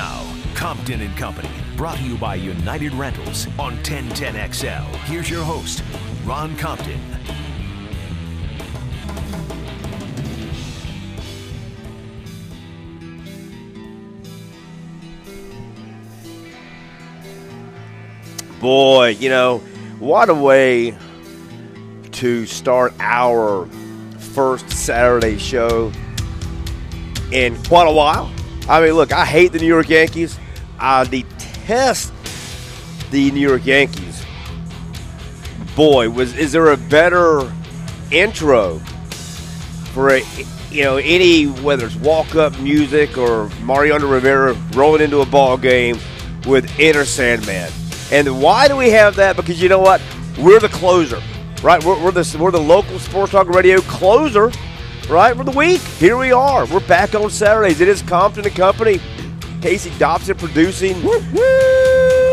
now, Compton and Company, brought to you by United Rentals on 1010XL. Here's your host, Ron Compton. Boy, you know, what a way to start our first Saturday show in quite a while. I mean, look, I hate the New York Yankees. I detest the New York Yankees. Boy, was is there a better intro for a, you know any whether it's walk up music or Mariano Rivera rolling into a ball game with Enter Sandman. And why do we have that? Because you know what? We're the closer, right? We're, we're the we're the local sports talk radio closer, right? For the week. Here we are. We're back on Saturdays. It is Compton and Company. Casey Dobson producing.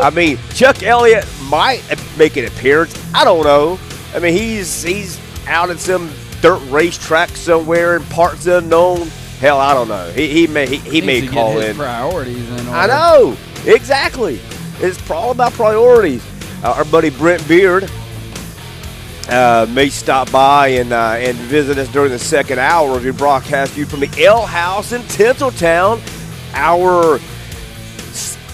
I mean, Chuck Elliott might make an appearance. I don't know. I mean, he's he's out at some dirt racetrack somewhere in parts unknown. Hell, I don't know. He, he may he, he may call in. priorities in order. I know exactly. It's all about priorities. Uh, our buddy Brent Beard uh, may stop by and uh, and visit us during the second hour of your broadcast view from the Ale House in Tinseltown. Our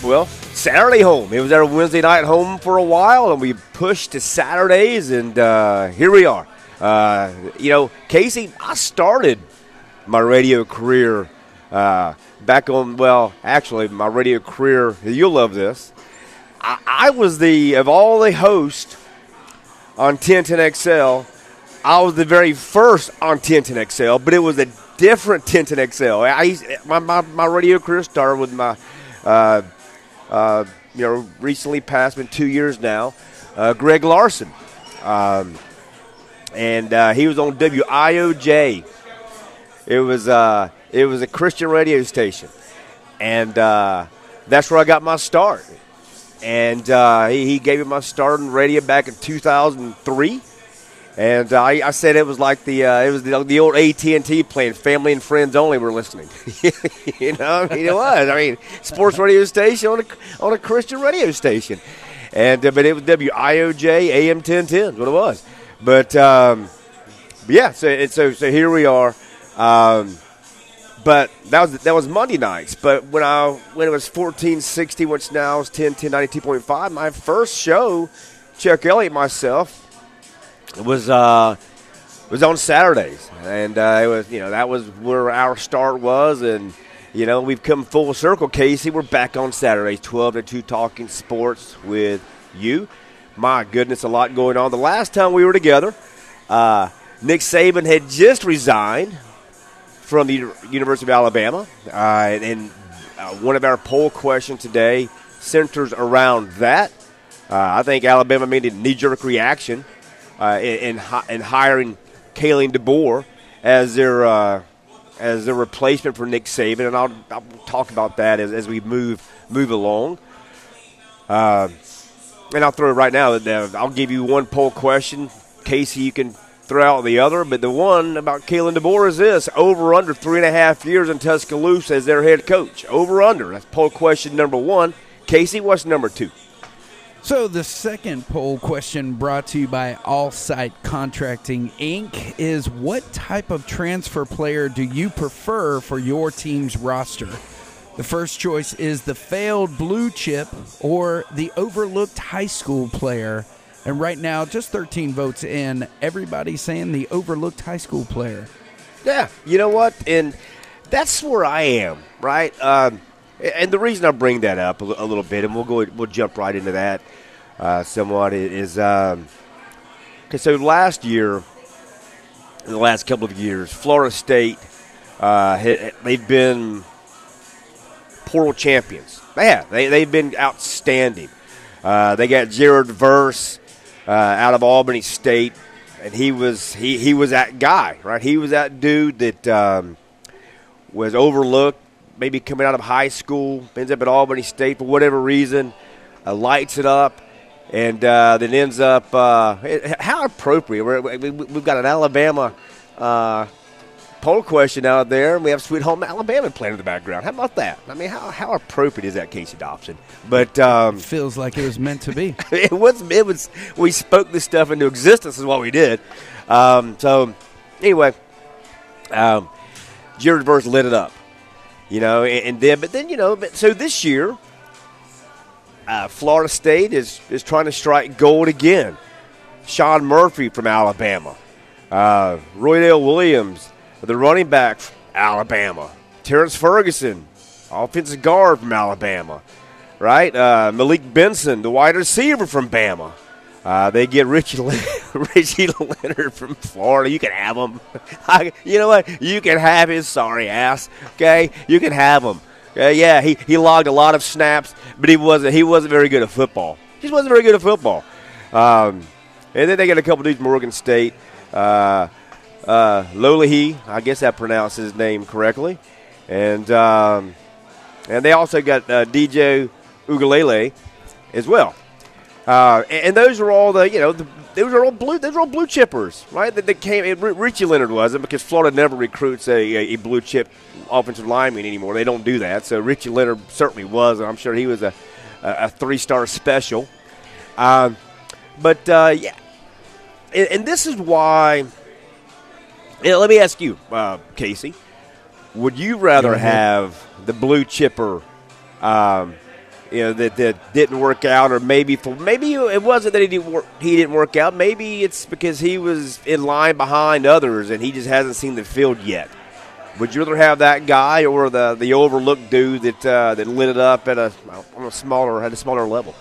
well Saturday home. It was our Wednesday night home for a while, and we pushed to Saturdays, and uh, here we are. Uh, you know, Casey, I started my radio career uh, back on. Well, actually, my radio career. You'll love this. I, I was the of all the hosts on 1010XL. I was the very first on 1010XL, but it was a different 1010XL. I my, my my radio career started with my. Uh, uh, you know, recently passed, been two years now. Uh, Greg Larson, um, and uh, he was on WIOJ. It was uh, it was a Christian radio station, and uh, that's where I got my start. And uh, he, he gave me my start on radio back in 2003. And uh, I, I said it was like the uh, it was the, the old AT and T plan, family and friends only were listening. you know, I mean it was. I mean, sports radio station on a on a Christian radio station, and uh, but it was WIOJ AM ten ten, what it was. But, um, yeah, so so so here we are. Um, but that was that was Monday nights. But when I when it was fourteen sixty, which now is 10, 10 92.5, my first show, Chuck Elliott myself, was uh, was on Saturdays, and uh, it was you know that was where our start was, and you know we've come full circle. Casey, we're back on Saturdays, twelve to two, talking sports with you. My goodness, a lot going on. The last time we were together, uh, Nick Saban had just resigned from the University of Alabama, uh, and uh, one of our poll questions today centers around that. Uh, I think Alabama made a knee-jerk reaction uh, in, in hiring Kalen DeBoer as their uh, as their replacement for Nick Saban, and I'll, I'll talk about that as, as we move move along. And I'll throw it right now. I'll give you one poll question, Casey. You can throw out the other, but the one about Kalen DeBoer is this: over under three and a half years in Tuscaloosa as their head coach. Over under. That's poll question number one. Casey, what's number two? So the second poll question brought to you by All Site Contracting Inc. is what type of transfer player do you prefer for your team's roster? The first choice is the failed blue chip or the overlooked high school player. And right now, just 13 votes in, everybody's saying the overlooked high school player. Yeah, you know what, and that's where I am, right? Um, and the reason I bring that up a, little bit, and we'll go, we'll jump right into that uh, somewhat is um, okay. So last year, in the last couple of years, Florida State, uh, they've been portal champions. Have. They they've been outstanding. Uh, they got Jared Verse uh, out of Albany State, and he was he he was that guy, right? He was that dude that um, was overlooked, maybe coming out of high school, ends up at Albany State for whatever reason, uh, lights it up, and uh, then ends up. Uh, how appropriate! We, we've got an Alabama. Poll question out there, and we have Sweet Home Alabama playing in the background. How about that? I mean, how, how appropriate is that, Casey Dobson? But um, Feels like it was meant to be. it was it was we spoke this stuff into existence is what we did. Um, so anyway, um, Jared Verse lit it up, you know, and, and then but then you know, but so this year, uh, Florida State is is trying to strike gold again. Sean Murphy from Alabama, uh, Roydell Williams, the running back from Alabama, Terrence Ferguson, offensive guard from Alabama right? Uh, Malik Benson, the wide receiver from Bama. Uh, they get Richie, Lin- Richie Leonard from Florida. You can have him. I, you know what? You can have his sorry ass. Okay, you can have him. Uh, yeah, he, he logged a lot of snaps, but he wasn't he wasn't very good at football. He wasn't very good at football. Um, and then they get a couple dudes from Oregon State. Uh, uh, Lolahe, I guess I pronounced his name correctly, and um, and they also got uh, DJ Uiagalelei as well. Uh, and, those are all the you know the, those are all blue those are all blue chippers right? That, that came it, Richie Leonard wasn't because Florida never recruits a, a, blue chip offensive lineman anymore. They don't do that. So Richie Leonard certainly was and I'm sure he was a a, a three star special. Um, but uh, yeah. And, and, this is why know, let me ask you uh, Casey would you rather have the blue chipper um, you know that, that didn't work out, or maybe for maybe it wasn't that he didn't work, he didn't work out. Maybe it's because he was in line behind others and he just hasn't seen the field yet. Would you rather have that guy or the the overlooked dude that uh, that lit it up at a on a smaller at a smaller level?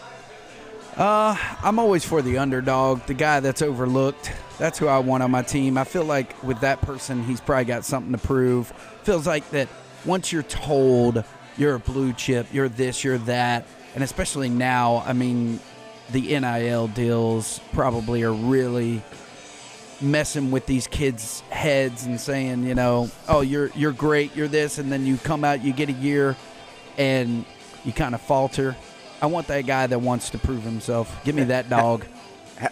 Uh, I'm always for the underdog, the guy that's overlooked. That's who I want on my team. I feel like with that person, he's probably got something to prove. Feels like that once you're told you're a blue chip, you're this, you're that. And especially now, I mean, the NIL deals probably are really messing with these kids' heads and saying, you know, oh, you're you're great, you're this, and then you come out, you get a year, and you kind of falter. I want that guy that wants to prove himself. Give me that dog.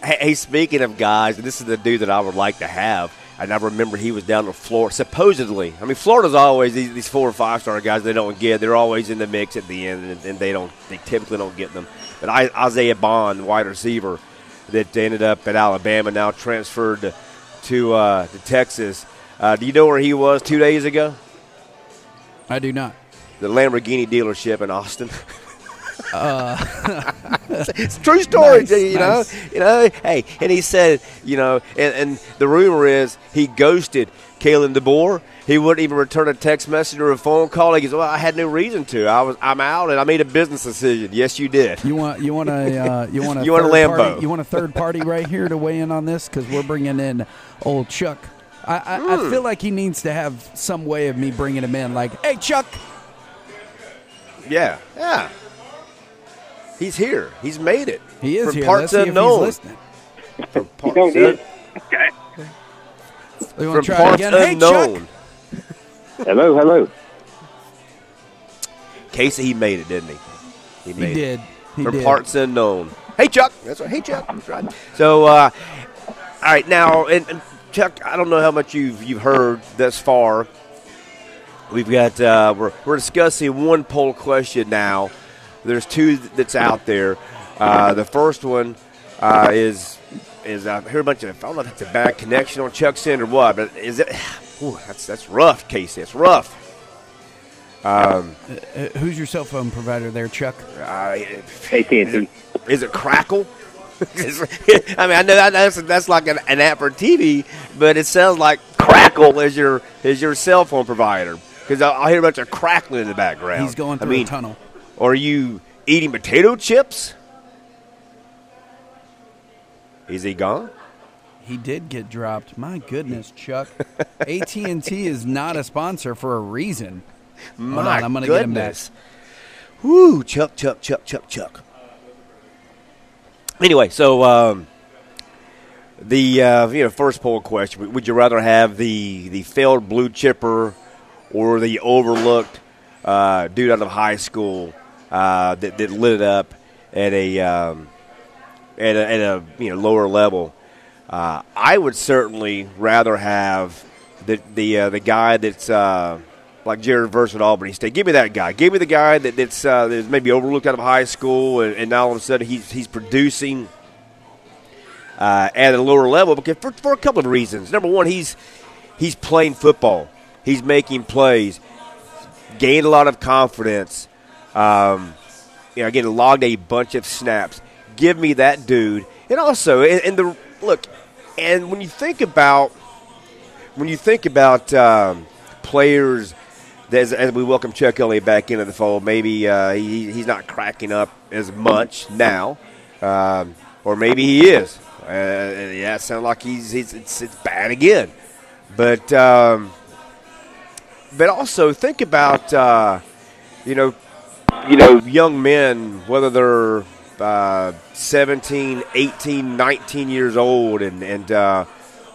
Hey, speaking of guys, this is the dude that I would like to have and I remember he was down in Florida, supposedly. I mean, Florida's always these, these four or five star guys they don't get. They're always in the mix at the end, and, and they don't. They typically don't get them. But I, Isaiah Bond, wide receiver, that ended up at Alabama, now transferred to to, uh, to Texas. Uh, do you know where he was two days ago? I do not. The Lamborghini dealership in Austin. Uh, it's true story, nice, you know. nice. You know, hey, and he said, you know, and, and the rumor is he ghosted Kalen DeBoer. He wouldn't even return a text message or a phone call. He goes, "Well, I had no reason to. I was, I'm out, and I made a business decision." Yes, you did. You want, you want a, uh, you want a, you want a Lambo. Party, you want a third party right here to weigh in on this because we're bringing in old Chuck. I, I, mm. I Hmm. feel like he needs to have some way of me bringing him in. Like, hey, Chuck, Yeah, yeah. He's here. He's made it. he is From here. parts Let's see unknown. if he's listening. From parts, don't get it. We from try parts again. Hey, unknown. Chuck. Hello, hello. Casey, he made it, didn't he? He He made it. did. He from did. parts unknown. Hey, Chuck. That's right. Hey, Chuck. That's right. So, uh, all right, now, and, and Chuck, I don't know how much you've you've heard thus far. We've got uh, we're we're discussing one poll question now. There's two that's out there. Uh, the first one uh, is is I hear a bunch of I don't know if that's a bad connection on Chuck's end or what, but is it? Ooh, that's that's rough, Casey. It's rough. Um, Uh, who's your cell phone provider there, Chuck? uh, AT&T. Is it Crackle? I mean, I know that- that's that's like an, an app for TV, but it sounds like Crackle is your is your cell phone provider because I, I hear a bunch of crackling in the background. He's going I through mean, a tunnel. Are you eating potato chips? Is he gone? He did get dropped. My goodness, Chuck. AT and T is not a sponsor for a reason. Hold My on, I'm gonna get him back. Woo, Chuck, Chuck, Chuck, Chuck, Chuck. Anyway, so um, the uh, you know first poll question: Would you rather have the the failed blue chipper or the overlooked uh, dude out of high school uh, that, that lit it up at a um, at a, at a you know lower level? Uh, I would certainly rather have the the uh, the guy that's uh, like Jared Verse at Albany State. Give me that guy. Give me the guy that, that's uh, that's maybe overlooked out of high school, and, and now all of a sudden he's he's producing uh, at a lower level because for, for a couple of reasons. Number one, he's he's playing football. He's making plays, gained a lot of confidence. Um, you know, getting logged a bunch of snaps. Give me that dude, and also, and, and the look, and when you think about when you think about um, players as, as, we welcome Chuck Elliott back into the fold, maybe uh, he, he's not cracking up as much now, um, or maybe he is. Uh, yeah, it sounds like he's, he's it's, it's, bad again. But um, but also think about uh, you know you know young men whether they're uh, 17, 18, 19 years old, and and uh,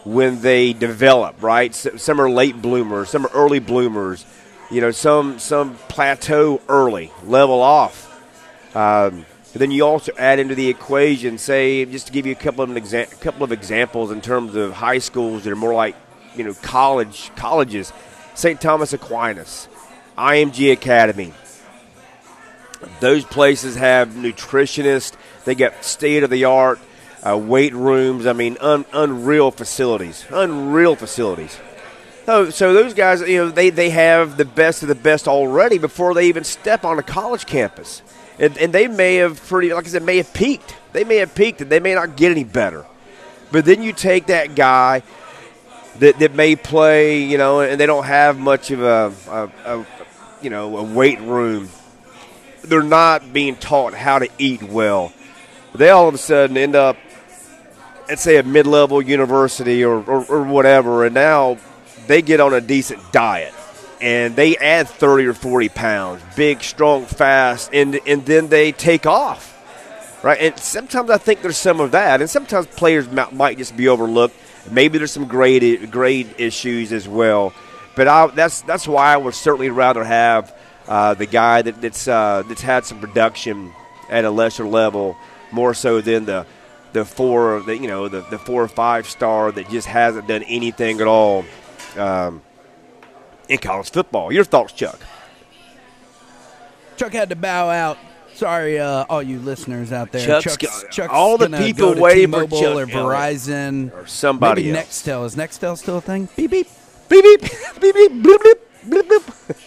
when they develop, right? Some are late bloomers, some are early bloomers. You know, some some plateau early, level off. Um, then you also add into the equation, say, just to give you a couple of exa- couple of examples in terms of high schools that are more like, you know, college colleges. St. Thomas Aquinas, IMG Academy. Those places have nutritionists. They got state of the art uh, weight rooms. I mean, un- unreal facilities, unreal facilities. So, so those guys, you know, they, they have the best of the best already before they even step on a college campus, and, and they may have pretty, like I said, may have peaked. They may have peaked, and they may not get any better. But then you take that guy that, that may play, you know, and they don't have much of a, a, a you know, a weight room. They're not being taught how to eat well. They all of a sudden end up let's say a mid-level university or, or, or, whatever, and now they get on a decent diet and they add 30 or 40 pounds, big, strong, fast, and, and then they take off. Right, and sometimes I think there's some of that, and sometimes players might just be overlooked. Maybe there's some grade grade issues as well, but I, that's that's why I would certainly rather have uh, the guy that, that's uh, that's had some production at a lesser level more so than the the four, the, you know, the, the four or five star that just hasn't done anything at all um, in college football. Your thoughts, Chuck? Chuck had to bow out. Sorry, uh, all you listeners out there. Chuck's, Chuck's, Chuck's all the people waiting for Chuck or Verizon or somebody maybe else. Nextel is Nextel still a thing? Beep beep beep beep beep beep bloop bloop bloop bloop.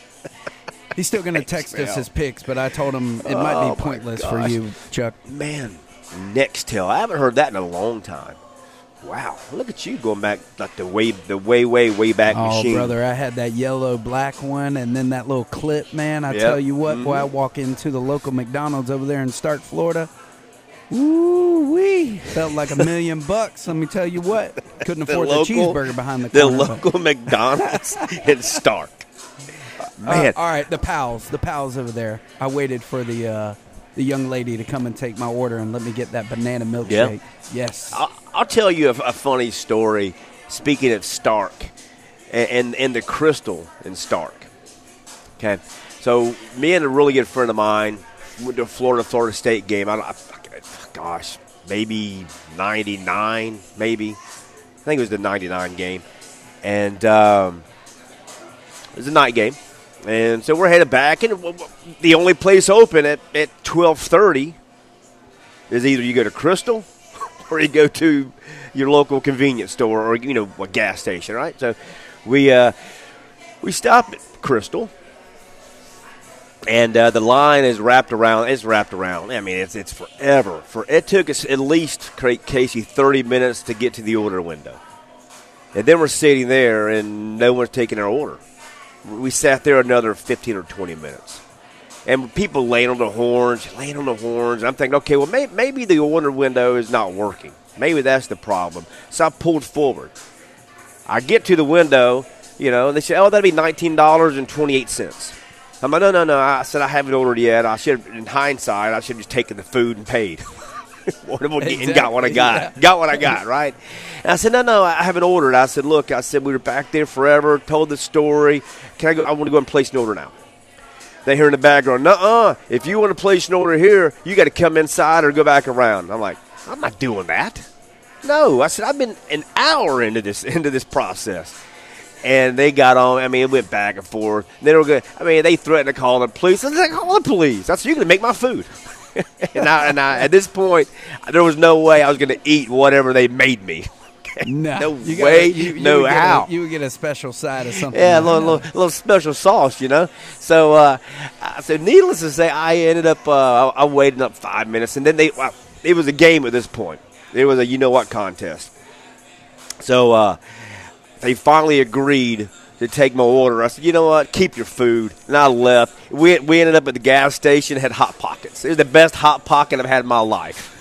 He's still going to text us his picks, but I told him it might be oh pointless for you, Chuck. Man, next Nextel. I haven't heard that in a long time. Wow, look at you going back like the way, the way, way, way back oh, machine. brother, I had that yellow black one, and then that little clip, man. I yep. tell you what, mm-hmm. boy, I walk into the local McDonald's over there in Starke, Florida. Ooh wee! Felt like a million bucks. Let me tell you what. Couldn't afford the, local, the cheeseburger behind the the corner, local McDonald's in Starke. Man, uh, all right, the pals, the pals over there. I waited for the. Uh, the young lady to come and take my order and let me get that banana milkshake. Yep. Yes. I'll, I'll, tell you a, a, funny story. Speaking of Starke and, and, and the Krystal in Starke. Okay, so me and a really good friend of mine went to a Florida Florida State game. I, I gosh, maybe '99, maybe. I think it was the '99 game, and um, it was a night game. And so we're headed back, and the only place open at, at 1230 is either you go to Krystal or you go to your local convenience store or, you know, a gas station, right? So we, uh, we stop at Krystal, and uh, the line is wrapped around. It's wrapped around. I mean, it's it's forever. For it took us at least Casey thirty minutes to get to the order window, and then we're sitting there and no one's taking our order we sat there another 15 or 20 minutes. And people laying on the horns, laying on the horns. I'm thinking, okay, well, may, maybe the order window is not working. Maybe that's the problem. So I pulled forward. I get to the window, you know, and they said, oh, that'd be $19.28. I'm like, no, no, no. I said, I haven't ordered yet. I should, in hindsight, I should have just taken the food and paid. exactly. getting got what I got. Yeah. Got what I got, right? And I said, no, no, I haven't ordered. I said, look, I said, we were back there forever, told the story. Can I go? I want to go and place an order now. They hear in the background, uh uh. if you want to place an order here, you got to come inside or go back around. I'm like, I'm not doing that. No, I said, I've been an hour into this into this process. and they got on. I mean, it went back and forth. They were good. I mean, they threatened to call the police. I was like, call the police. That's you're going to make my food. and, I, and I, at this point, there was no way I was going to eat whatever they made me. No, no you way, you- you no would get how. A, you would get a special side of something. Yeah, a little, little, little special sauce, you know. So, uh, uh, so needless to say, I ended up uh, I, I waited up five minutes, and then they well, it was a game at this point. It was a you know what contest. So uh, they finally agreed to take my order. I said, you know what, keep your food, and I left. We we ended up at the gas station, had hot pockets. It was the best hot pocket I've had in my life.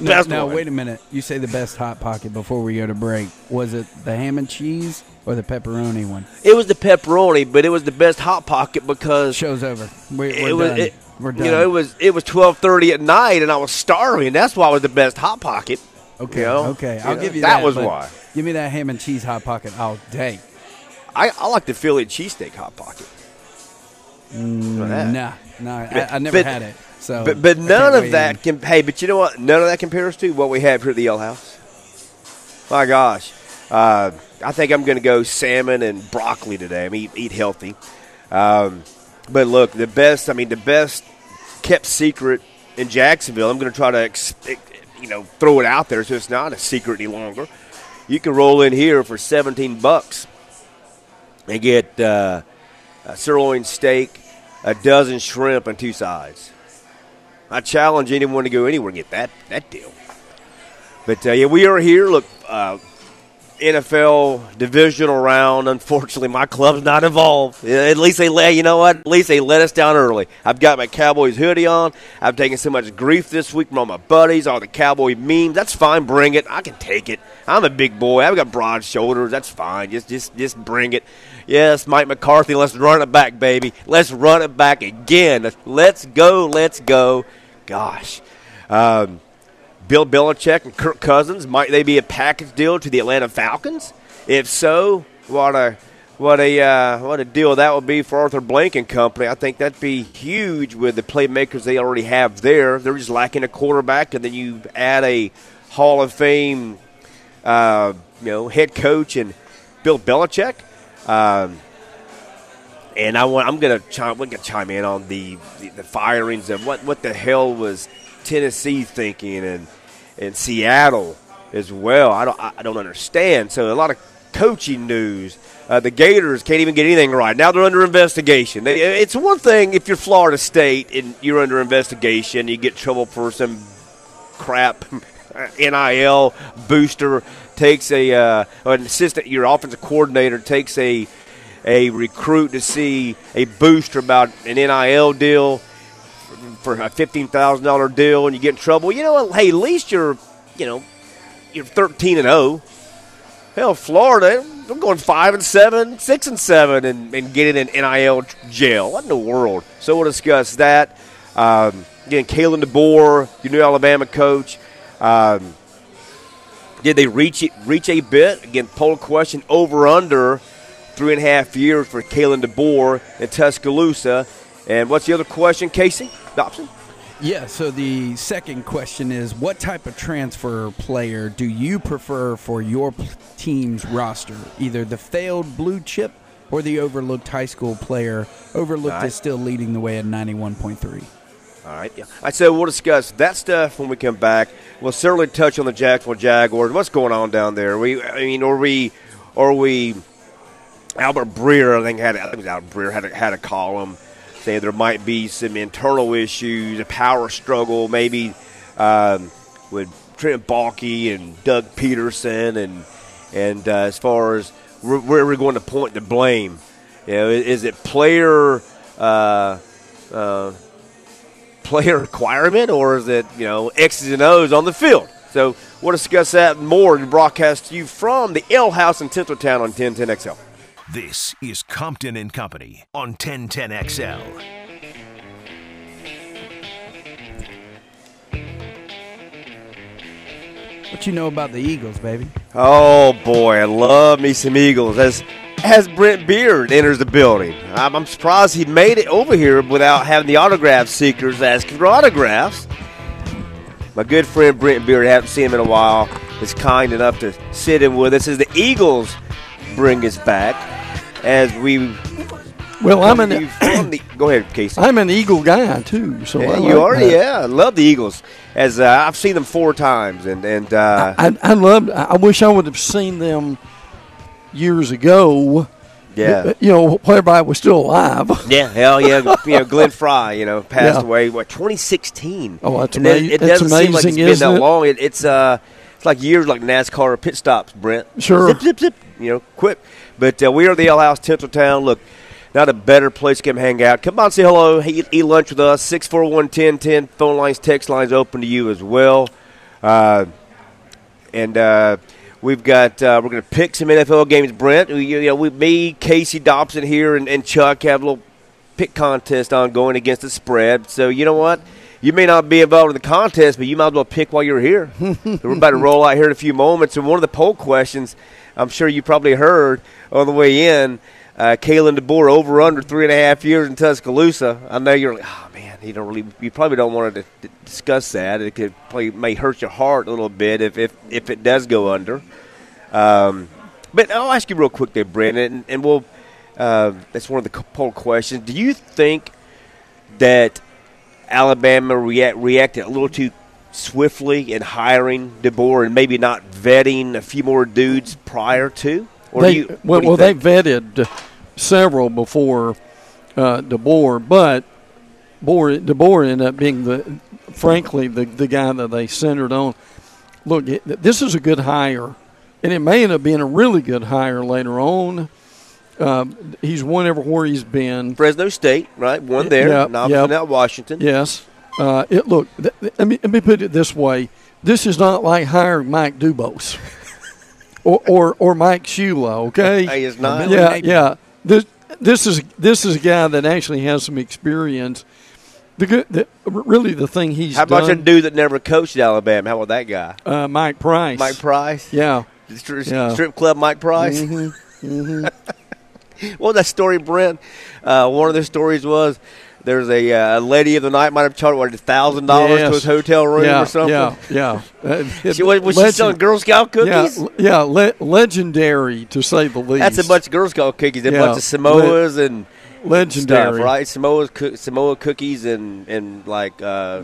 Now, Best no, wait a minute. You say the best hot pocket before we go to break. Was it the ham and cheese or the pepperoni one? It was the pepperoni, but it was the best hot pocket because Show's over. We're, we're it was done. it, we're done. You know, it was it was twelve thirty at night, and I was starving. That's why it was the best hot pocket. okay. you know, okay. I'll know, give you that that. was why. Give me that ham and cheese hot pocket all day. I, I like the Philly cheesesteak hot pocket. That. Nah, nah. I, But- I never but- had it. So, But but none of that in. can. Hey, but you know what? None of that compares to what we have here at the Ale House. My gosh, uh, I think I'm going to go salmon and broccoli today. I mean, eat, eat healthy. Um, but look, the best. I mean, the best kept secret in Jacksonville. I'm going to try to, ex- you know, throw it out there so it's not a secret any longer. You can roll in here for 17 bucks and get uh, a sirloin steak, a dozen shrimp, and two sides. I challenge anyone to go anywhere and get that that deal. But uh, yeah, we are here. Look, uh, NFL divisional round. Unfortunately, my club's not involved. At least they let you know what. At least they let us down early. I've got my Cowboys hoodie on. I've taken so much grief this week from all my buddies, all the Cowboy memes. That's fine. Bring it. I can take it. I'm a big boy. I've got broad shoulders. That's fine. Just just just bring it. Yes, Mike McCarthy. Let's run it back, baby. Let's run it back again. Let's go. Let's go. Gosh. Um, Bill Belichick and Kirk Cousins might they be a package deal to the Atlanta Falcons? If so, what a what a uh, what a deal that would be for Arthur Blank and company. I think that'd be huge with the playmakers they already have there. They're just lacking a quarterback, and then you add a Hall of Fame, uh, you know, head coach and Bill Belichick. Um, and I want I'm gonna chime, we're gonna chime in on the, the the firings of what what the hell was Tennessee thinking and and Seattle as well. I don't I don't understand. So a lot of coaching news. Uh, the Gators can't even get anything right now. They're under investigation. They, it's one thing if you're Florida State and you're under investigation, you get trouble for some crap. NIL booster takes a uh, an assistant, your offensive coordinator takes a a recruit to see a booster about an NIL deal for a fifteen thousand dollar deal, and you get in trouble. You know? Hey, at least you're you know you're thirteen and zero. Hell, Florida, I'm going five and seven, six and seven, and, and getting in NIL jail. What in the world? So we'll discuss that. Um, again, Kalen DeBoer, your new Alabama coach. Um, did they reach it, reach a bit? Again, poll question over under three and a half years for Kalen DeBoer in Tuscaloosa. And what's the other question, Casey Dobson? Yeah, so the second question is what type of transfer player do you prefer for your team's roster? Either the failed blue chip or the overlooked high school player. Overlooked is still leading the way at 91.3. All right. Yeah. I said we'll discuss that stuff when we come back. We'll certainly touch on the Jacksonville Jaguars. What's going on down there? We, I mean, or we, or we, Albert Breer, I think had, I think it was Albert Breer had a, had a column saying there might be some internal issues, a power struggle, maybe um, with Trent Baalke and Doug Pederson, and and uh, as far as where, where we're going to point the blame, you know, is, is it player? Uh, uh, player requirement, or is it you know X's and O's on the field? So we'll discuss that more and broadcast to you from the Ale House in Tinseltown on 1010XL. This is Compton and Company on 1010XL. What you know about the Eagles, baby? Oh boy, I love me some Eagles. As as Brent Beard enters the building, I'm, I'm surprised he made it over here without having the autograph seekers asking for autographs. My good friend Brent Beard, I haven't seen him in a while, is kind enough to sit in with us as the Eagles bring us back. as we. Well, I'm an the, go ahead, Casey. I'm an Eagle guy too, so yeah, I you like are. that. Yeah, I love the Eagles. As uh, I've seen them four times, and and uh, I, I loved. I wish I would have seen them years ago. yeah, You know, everybody was still alive. yeah, hell yeah. you know, Glenn Frey, you know, passed Yeah. away what 2016. Oh, that's And then ama- It doesn't seem like it's been that it? long. It, it's uh, it's like years like NASCAR pit stops, Brent. Sure. Zip, zip, zip. You know, quit. But uh, we are the Ale House, Tinseltown. Look, not a better place to come hang out. Come on, say hello, eat, eat lunch with us. Six four one ten ten. Phone lines, text lines open to you as well. Uh, and uh, we've got uh, we're going to pick some NFL games. Brent, we, you know, we, me, Casey Dobson here, and, and Chuck have a little pick contest ongoing against the spread. So you know what? You may not be involved in the contest, but you might as well pick while you're here. we're about to roll out here in a few moments. And one of the poll questions, I'm sure you probably heard on the way in, uh, Kalen DeBoer over under three and a half years in Tuscaloosa. I know you're like, oh man, you don't really, you probably don't want to d- discuss that. It could probably may hurt your heart a little bit if if, if it does go under. Um, but I'll ask you real quick there, Brandon, and, and we'll. Uh, that's one of the poll questions. Do you think that Alabama react, reacted a little too swiftly in hiring DeBoer and maybe not vetting a few more dudes prior to? Or they, you, well, what do you well they vetted several before uh, DeBoer, but Boer, DeBoer ended up being the, frankly, the the guy that they centered on. Look, it, this is a good hire, and it may end up being a really good hire later on. Um, he's won everywhere he's been. Fresno State, right? One there, Yeah, not yeah. not Washington. Yes. Uh, it look. Th- th- let me let me put it this way: this is not like hiring Mike Dubose or or, or Mike Shula. Okay. Hey, it's not. Yeah, Napier. yeah. This this is this is a guy that actually has some experience. The good, the, really, the thing he's How about done, a dude that never coached at Alabama? How about that guy? uh, Mike Price. Mike Price? Yeah. Stri- Yeah. Strip club Mike Price? Mm-hmm. Well, that story, Brent. Uh, one of the stories was there's a uh, lady of the night might have charged what a thousand dollars to his hotel room yeah, or something. Yeah, yeah. Uh, She, was was she selling Girl Scout cookies? Yeah, yeah. Le- legendary to say the least. That's a bunch of Girl Scout cookies, a Yeah. bunch of Samoas and legendary, stuff, right? Samoa coo- Samoa cookies and and like uh,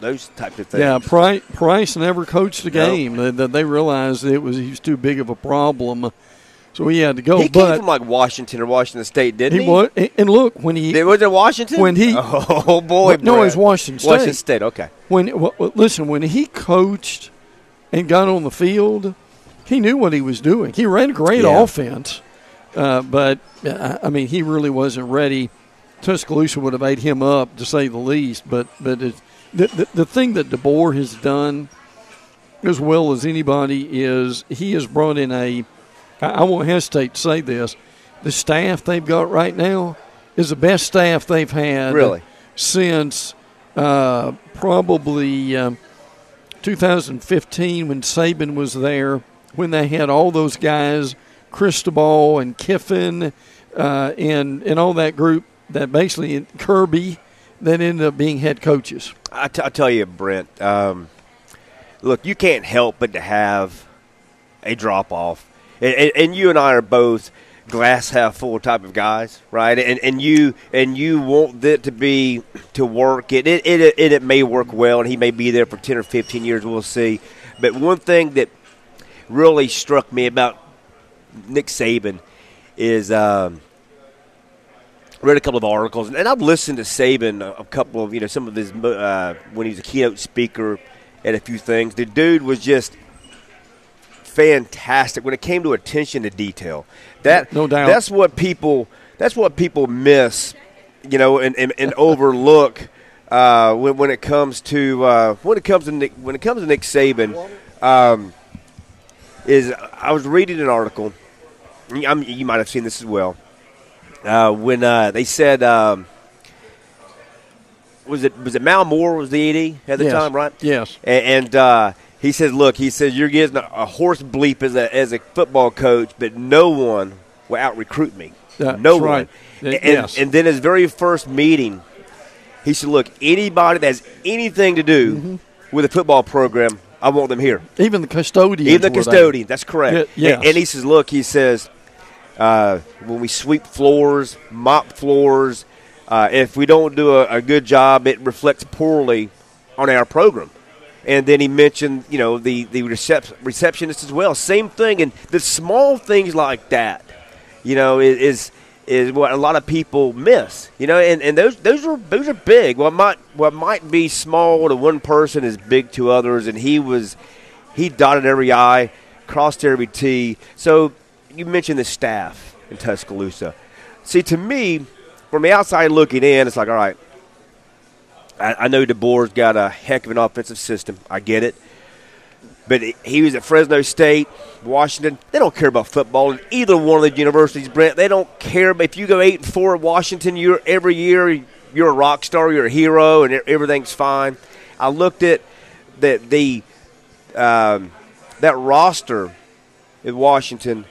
those types of things. Yeah, Price, Price never coached a game. They, they- they realized it was he was too big of a problem, so he had to go. he came from like Washington or Washington State, didn't he he? was, and look when he It was it Washington When he- oh boy, no, it was Washington State. Washington State. Okay, when well, well, listen when he coached and got on the field, he knew what he was doing. He ran a great Yeah. offense, uh, but uh, I mean he really wasn't ready. Tuscaloosa would have ate him up to say the least. But but it, the, the the thing that DeBoer has done as well as anybody is he has brought in a. I, won't hesitate to say this. The staff they've got right now is the best staff they've had Really? since uh, probably um, 2015 when Saban was there, when they had all those guys, Cristobal and Kiffin, uh, and and all that group that basically Kirby, that ended up being head coaches. I, t- I tell you, Brent. Um, look, you can't help but to have a drop off, and, and, you and I are both glass half full type of guys, right? And and you and you want it to be to work. It it, it it it may work well, and he may be there for ten or fifteen years. We'll see. But one thing that really struck me about Nick Saban is. Um, read a couple of articles, and I've listened to Saban a, a couple of you know some of his uh, when he was a keynote speaker at a few things. The dude was just fantastic when it came to attention to detail. That No doubt. That's what people. That's what people miss, you know, and, and, and overlook uh, when, when it comes to uh, when it comes to Nick, when it comes to Nick Saban. Um, is I was reading an article. I'm, you might have seen this as well uh, when uh, they said um, was it was it Mal Moore was the ED at the Yes. time, right? Yes. And, and uh, he says, "Look, he says you're getting a, horse bleep as a as a football coach, but no one will out recruit me. That's no one." right. And, Yes. and then his very first meeting, he said, "Look, anybody that has anything to do Mm-hmm. with a football program, I want them here." Even the custodian. Even the custodian. That's correct. Yeah. And, and he says, look, he says, uh, when we sweep floors, mop floors, uh, if we don't do a, a good job, it reflects poorly on our program. And then he mentioned, you know, the the recep- receptionist as well. Same thing, and the small things like that, you know, is, is what a lot of people miss. You know, and, and those those are those are big. What might what might be small to one person is big to others, and he was he dotted every I, crossed every T. So you mentioned the staff in Tuscaloosa. See, to me, from the outside looking in, it's like, all right, I, I know DeBoer's got a heck of an offensive system. I get it. But he was at Fresno State, Washington. They don't care about football in either one of the universities, Brent. They don't care. If you go eight and four at Washington, you're every year you're a rock star, you're a hero, and everything's fine. I looked at that the um, that roster in Washington.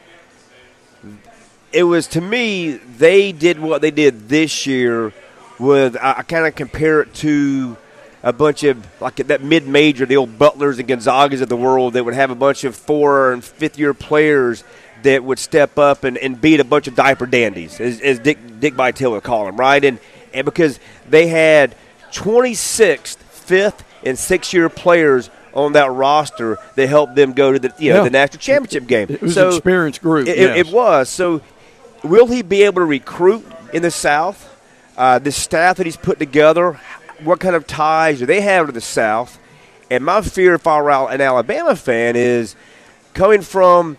It was to me they did what they did this year. With I, I kind of compare it to a bunch of like that mid major, the old Butlers and Gonzagas of the world that would have a bunch of four and fifth year players that would step up and, and beat a bunch of diaper dandies, as, as Dick Dick Vitale would call them, right? And and because they had 26th, fifth, and sixth year players on that roster that helped them go to the you know Yeah. the national championship game. It was so an experienced group. It, yes. it, it was. So, will he be able to recruit in the South? Uh, the staff that he's put together, what kind of ties do they have to the South? And my fear, if I were an Alabama fan, is coming from,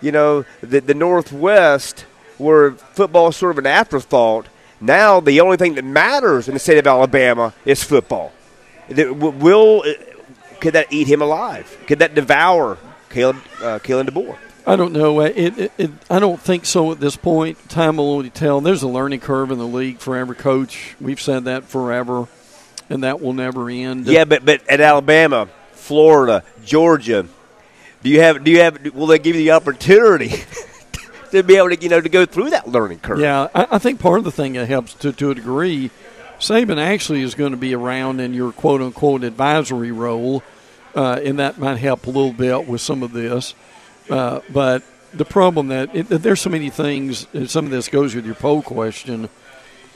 you know, the, the Northwest, where football is sort of an afterthought. Now, the only thing that matters in the state of Alabama is football. Will could that eat him alive? Could that devour Caleb, uh, Kalen DeBoer? I don't know. Uh, It, it, it, I don't think so at this point. Time will only tell. There's a learning curve in the league for every coach. We've said that forever, and that will never end. Yeah, but but at Alabama, Florida, Georgia, do you have do you have will they give you the opportunity to be able to you know to go through that learning curve? Yeah, I, I think part of the thing that helps to, to a degree, Saban actually is going to be around in your quote unquote advisory role, uh, and that might help a little bit with some of this. Uh, but the problem that it, that there's so many things, and some of this goes with your poll question,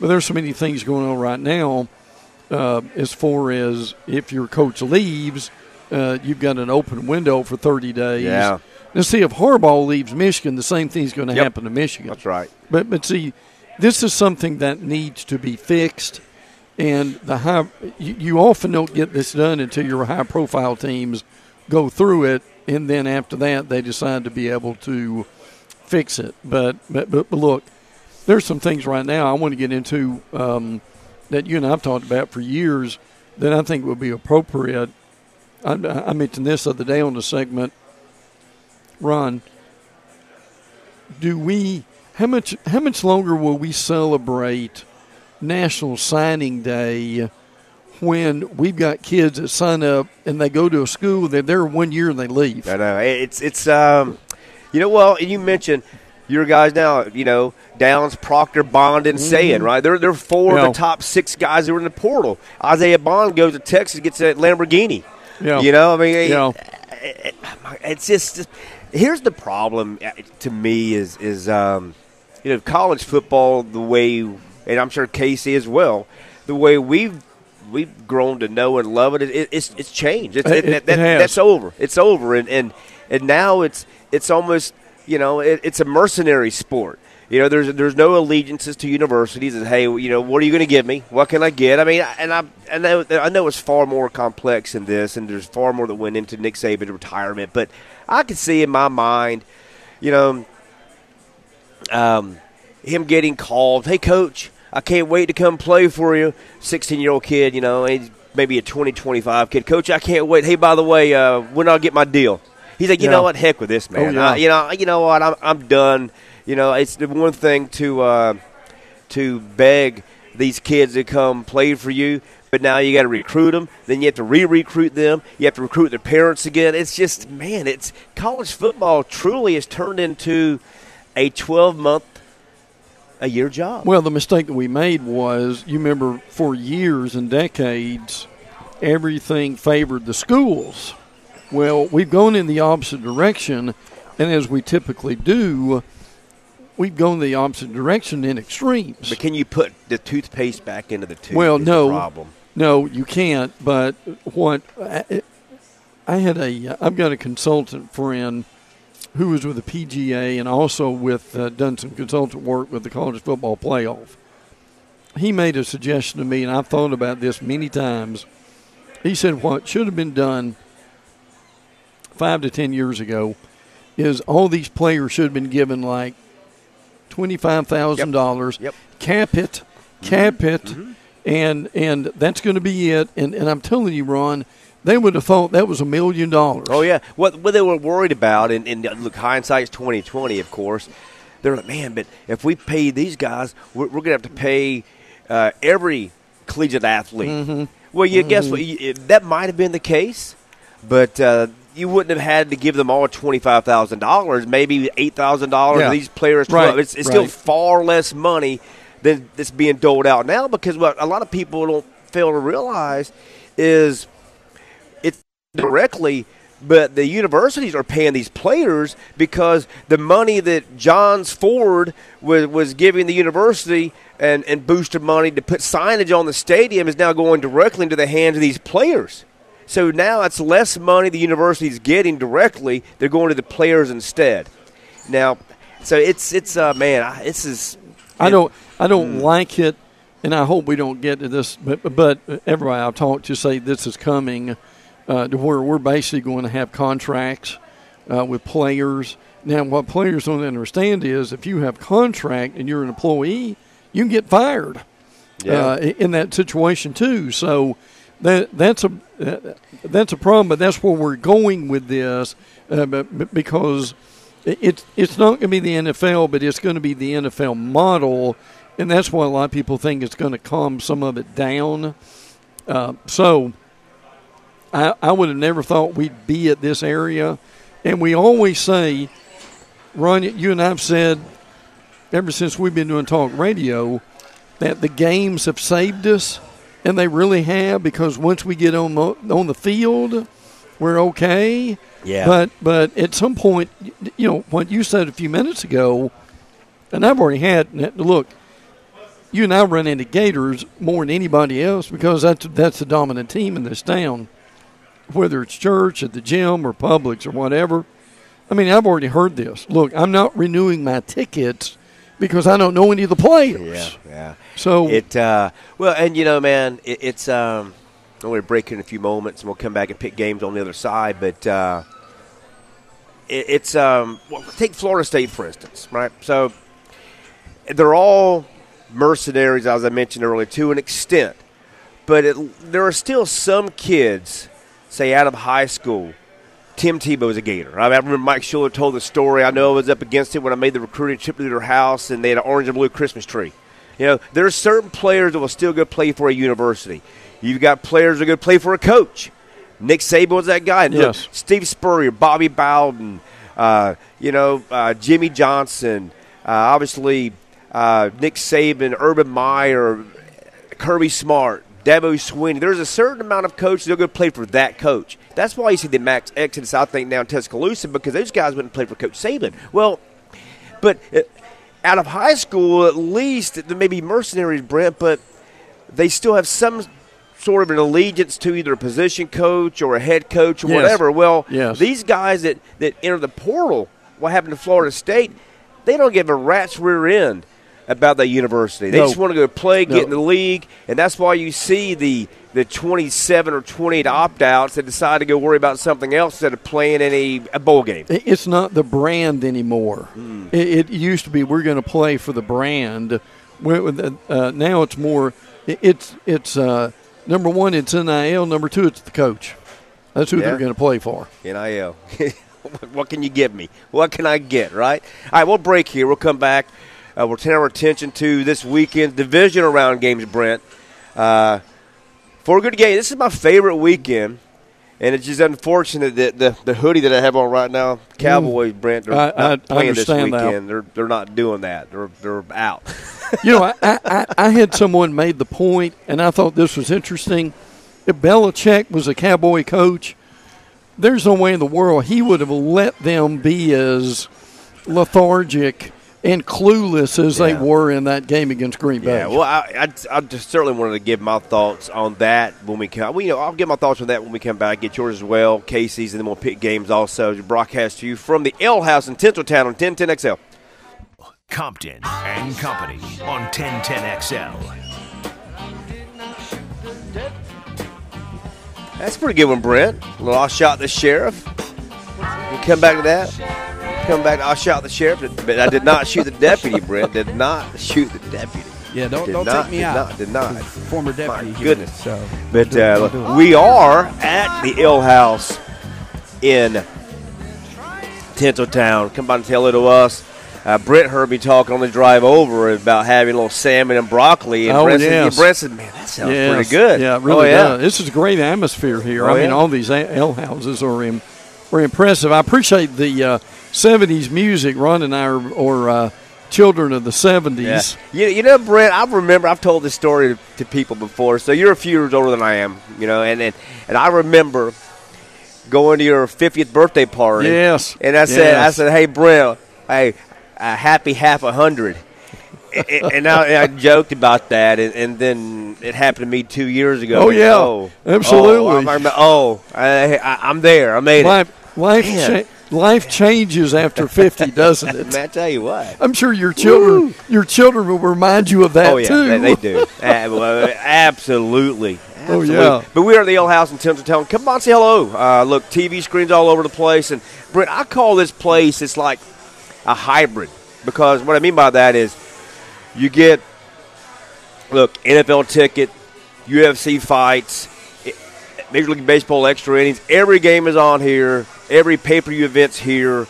but there's so many things going on right now. Uh, as far as if your coach leaves, uh, you've got an open window for 30 days. Yeah. Now, see, if Harbaugh leaves Michigan, the same thing's going to Yep. happen to Michigan. That's right. But but see, this is something that needs to be fixed, and the high you, you often don't get this done until your high profile teams go through it, and then after that they decide to be able to fix it. But but but, look, there's some things right now I want to get into um, that you and I've talked about for years that I think would be appropriate. I, I mentioned this the other day on the segment. Ron, do we how much how much longer will we celebrate National Signing Day when we've got kids that sign up and they go to a school they're there one year and they leave? I know it's it's um, you know well you mentioned your guys now you know Downs, Proctor, Bond, and Sayin, right? They're they're four. Yeah. of the top six guys that are in the portal. Isaiah Bond goes to Texas, gets a Lamborghini. Yeah. You know, I mean, it- Yeah. it- it's just here's the problem uh, to me is is um, you know college football the way and I'm sure Casey as well the way we've we've grown to know and love it, it it's it's changed. It's, It- it, it that, that's over. It's over. And and and now it's it's almost you know it, it's a mercenary sport. You know there's there's no allegiances to universities and hey you know what are you going to give me? What can I get? I mean and I I know I know it's far more complex than this and there's far more that went into Nick Saban's retirement but I could see in my mind you know um, him getting called, hey coach, I can't wait to come play for you. 16 year old kid, you know, maybe a 20, 25 kid. Coach, I can't wait. Hey, by the way, uh, when I'll get my deal? He's like, you Yeah. know what? Heck with this, man. Oh, yeah. I- you know, you know what? I'm, I'm done. You know, it's the one thing to uh, to beg these kids to come play for you, but now you got to recruit them. Then you have to re-recruit them. You have to recruit their parents again. It's just, man, it's college football truly has turned into a 12 month a year job. Well, the mistake that we made was you remember for years and decades, everything favored the schools. Well, we've gone in the opposite direction, and as we typically do, we've gone the opposite direction in extremes. But can you put the toothpaste back into the tube? Well, no. problem. No, you can't. But what I, I had a I've got a consultant friend who was with the PGA and also with uh, done some consultant work with the college football playoff. He made a suggestion to me, and I've thought about this many times. He said what should have been done five to ten years ago is all these players should have been given like twenty five thousand dollars. Yep. Cap it, cap it, and and that's going to be it. And and I'm telling you, Ron, they would have thought that was a million dollars. Oh yeah, what what they were worried about, and, and look, hindsight's twenty twenty, of course. They're like, man, but if we pay these guys, we're, we're gonna have to pay uh, every collegiate athlete. Mm-hmm. Well, you guess what? You, that might have been the case, but uh, you wouldn't have had to give them all twenty five thousand dollars, maybe eight thousand dollars. These players, Right, 12. It's, it's still far less money than that's being doled out now because what a lot of people don't fail to realize is directly, but the universities are paying these players because the money that Johns Ford was, was giving the university and, and booster money to put signage on the stadium is now going directly into the hands of these players. So now it's less money the university is getting directly; they're going to the players instead. Now, so it's it's uh man, I- this is I don't I Mm. don't like it, and I hope we don't get to this. But, but everybody I've talked to say this is coming uh, to where we're basically going to have contracts uh, with players. Now, what players don't understand is if you have contract and you're an employee, you can get fired Yeah. uh, in that situation too. So that that's a uh, that's a problem. But that's where we're going with this, uh, but, because it's it's not going to be the NFL, but it's going to be the NFL model, and that's why a lot of people think it's going to calm some of it down. Uh, so I, I would have never thought we'd be at this area, and we always say, Ron, you and I've said ever since we've been doing talk radio that the games have saved us, and they really have because once we get on the, on the field, we're okay. Yeah. But but at some point, you know what you said a few minutes ago, and I've already had look. You and I run into Gators more than anybody else because that's that's the dominant team in this town, whether it's church at the gym or Publix or whatever. I mean, I've already heard this. Look, I'm not renewing my tickets because I don't know any of the players. yeah, yeah. So It uh, well, and you know, man, it, it's um, I'm going to break in a few moments, and we'll come back and pick games on the other side. But uh, it, it's um, well, take Florida State for instance, right? So they're all mercenaries, as I mentioned earlier, to an extent. But it, there are still some kids, say out of high school. Tim Tebow's a Gator. I, mean, I remember Mike Shula told the story. I know I was up against it when I made the recruiting trip to their house, and they had an orange and blue Christmas tree. You know, there are certain players that will still go play for a university. You've got players that go play for a coach. Nick Saban was that guy. And look, Yes. Steve Spurrier, Bobby Bowden, uh, you know, uh, Jimmy Johnson, uh, obviously uh, Nick Saban, Urban Meyer, Kirby Smart, Dabo Swinney. There's a certain amount of coaches that are going to play for that coach. That's why you see the max exodus, I think, now in Tuscaloosa because those guys wouldn't play for Coach Saban. Well, but uh, out of high school, at least, there may be mercenaries, Brent, but they still have some sort of an allegiance to either a position coach or a head coach or Yes. whatever. Well, Yes. these guys that, that enter the portal, what happened to Florida State, they don't give a rat's rear end about that university. They No. just want to go play, get No. in the league, and that's why you see the the 27 or 28 opt-outs that decide to go worry about something else instead of playing in a, a bowl game. It's not the brand anymore. It, it used to be we're going to play for the brand. Where- with the- Uh, now it's more. It's it's uh, number one. It's NIL. Number two. It's the coach. That's who Yeah. they're going to play for. NIL. what can you give me? What can I get, right? All right, we'll break here. We'll come back. Uh, we'll turn our attention to this weekend's division round games, Brent. Uh, for a good game. This is my favorite weekend. And it's just unfortunate that the, the hoodie that I have on right now, Cowboys, Brent, they're I- not I- I playing this understand that. weekend. They're they're not doing that. They're they're out. you know, I, I, I- I had someone made the point, and I thought this was interesting. If Belichick was a Cowboy coach, there's no way in the world he would have let them be as lethargic and clueless as they were in that game against Green Bay. Yeah, well, I, I, I just certainly wanted to give my thoughts on that when we come. Well, you know, I'll give my thoughts on that when we come back. Get yours as well, Casey's, and then we'll pick games also to broadcast to you from the Ale House in Tinseltown on 1010XL. Compton and Company on 1010XL. That's a pretty good one, Brent. A little I shot the sheriff. You come back to that. Come back. I shot the sheriff, but I did not shoot the deputy. Brent did not shoot the deputy. Yeah, don't Did don't not, take me did out. not, did not. Former deputy. My here, goodness. So, But uh, it. we are at the Ale House in Tinseltown. Come by and tell it to us. Uh, Brent heard me talk on the drive over about having a little salmon and broccoli. And Oh, Brent, said, yes. Brent said, man, that sounds Yes. pretty good. Yeah, it really oh, yeah. does. This is a great atmosphere here. Oh, I mean, all these A- L houses are im- are impressive. I appreciate the uh, '70s music. Ron and I are, are uh, children of the '70s. Yeah. You, you know, Brent, I remember I've told this story to, to people before. So you're a few years older than I am, you know, and and, and I remember going to your 50th birthday party. Yes. And I said, I said, hey, Brent, hey, a happy half a hundred. and I, I joked about that, and, and then it happened to me two years ago. Oh, yeah. oh, Absolutely. Oh, I'm, oh, I, I'm there. I made it. Life, life, cha- life changes after 50, doesn't it? I tell you what. I'm sure your children, your children will remind you of that Oh yeah, too. they, they do. Well, absolutely. Oh, yeah. But we are at the Ale House in Tinseltown. Come on, say hello. Uh, look, TV screens all over the place, and Brent, I call this place it's like a hybrid because what I mean by that is you get look NFL ticket, UFC fights, Major League Baseball extra innings. Every game is on here. Every pay per view event's here.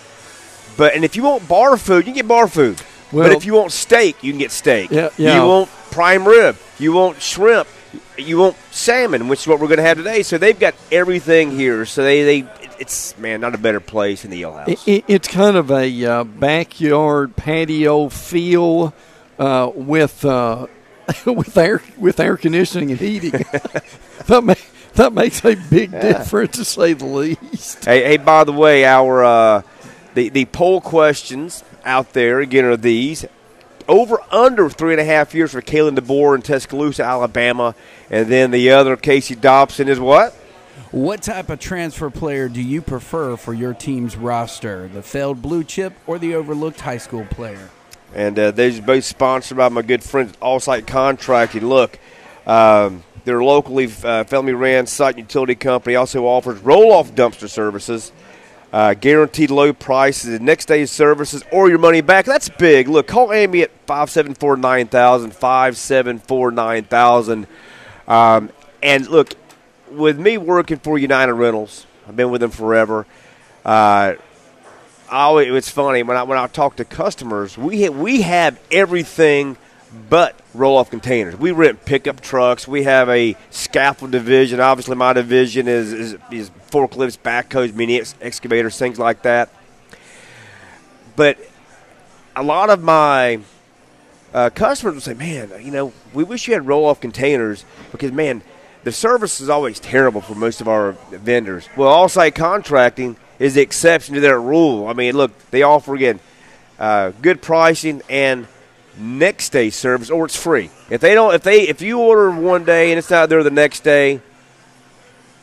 But and if you want bar food, you can get bar food. but if you want steak, you can get steak. Yeah, yeah. You want prime rib. You want shrimp. You want salmon, which is what we're going to have today. So they've got everything here. So they, they it's man, not a better place in the Ale House. It, it- it's kind of a uh, backyard patio feel uh, with uh, with air with air conditioning and heating. that, ma- that makes a big difference to say the least. Hey, hey, by the way, our uh, the the poll questions out there again are these: over under three and a half years for Kalen DeBoer in Tuscaloosa, Alabama, and then the other Casey Dobson is what? What type of transfer player do you prefer for your team's roster? The failed blue chip or the overlooked high school player? And uh, they're both sponsored by my good friend All Site Contracting. Look, um, they're locally uh, family ran site utility company. Also offers roll off dumpster services, uh, guaranteed low prices, next day services, or your money back. That's big. Look, call Amy at 574 9000, 574 9000. Um, and look, with me working for United Rentals, I've been with them forever. Uh, I always, it's funny when I when I talk to customers, we have, we have everything but roll off containers. We rent pickup trucks. We have a scaffold division. Obviously, my division is is, is forklifts, backhoes, mini ex- excavators, things like that. But a lot of my uh, customers will say, "Man, you know, we wish you had roll off containers because man." The service is always terrible for most of our vendors. Well, all site contracting is the exception to their rule. I mean, look, they offer again uh, good pricing and next day service, or it's free. If they don't, if they, if you order one day and it's not there the next day,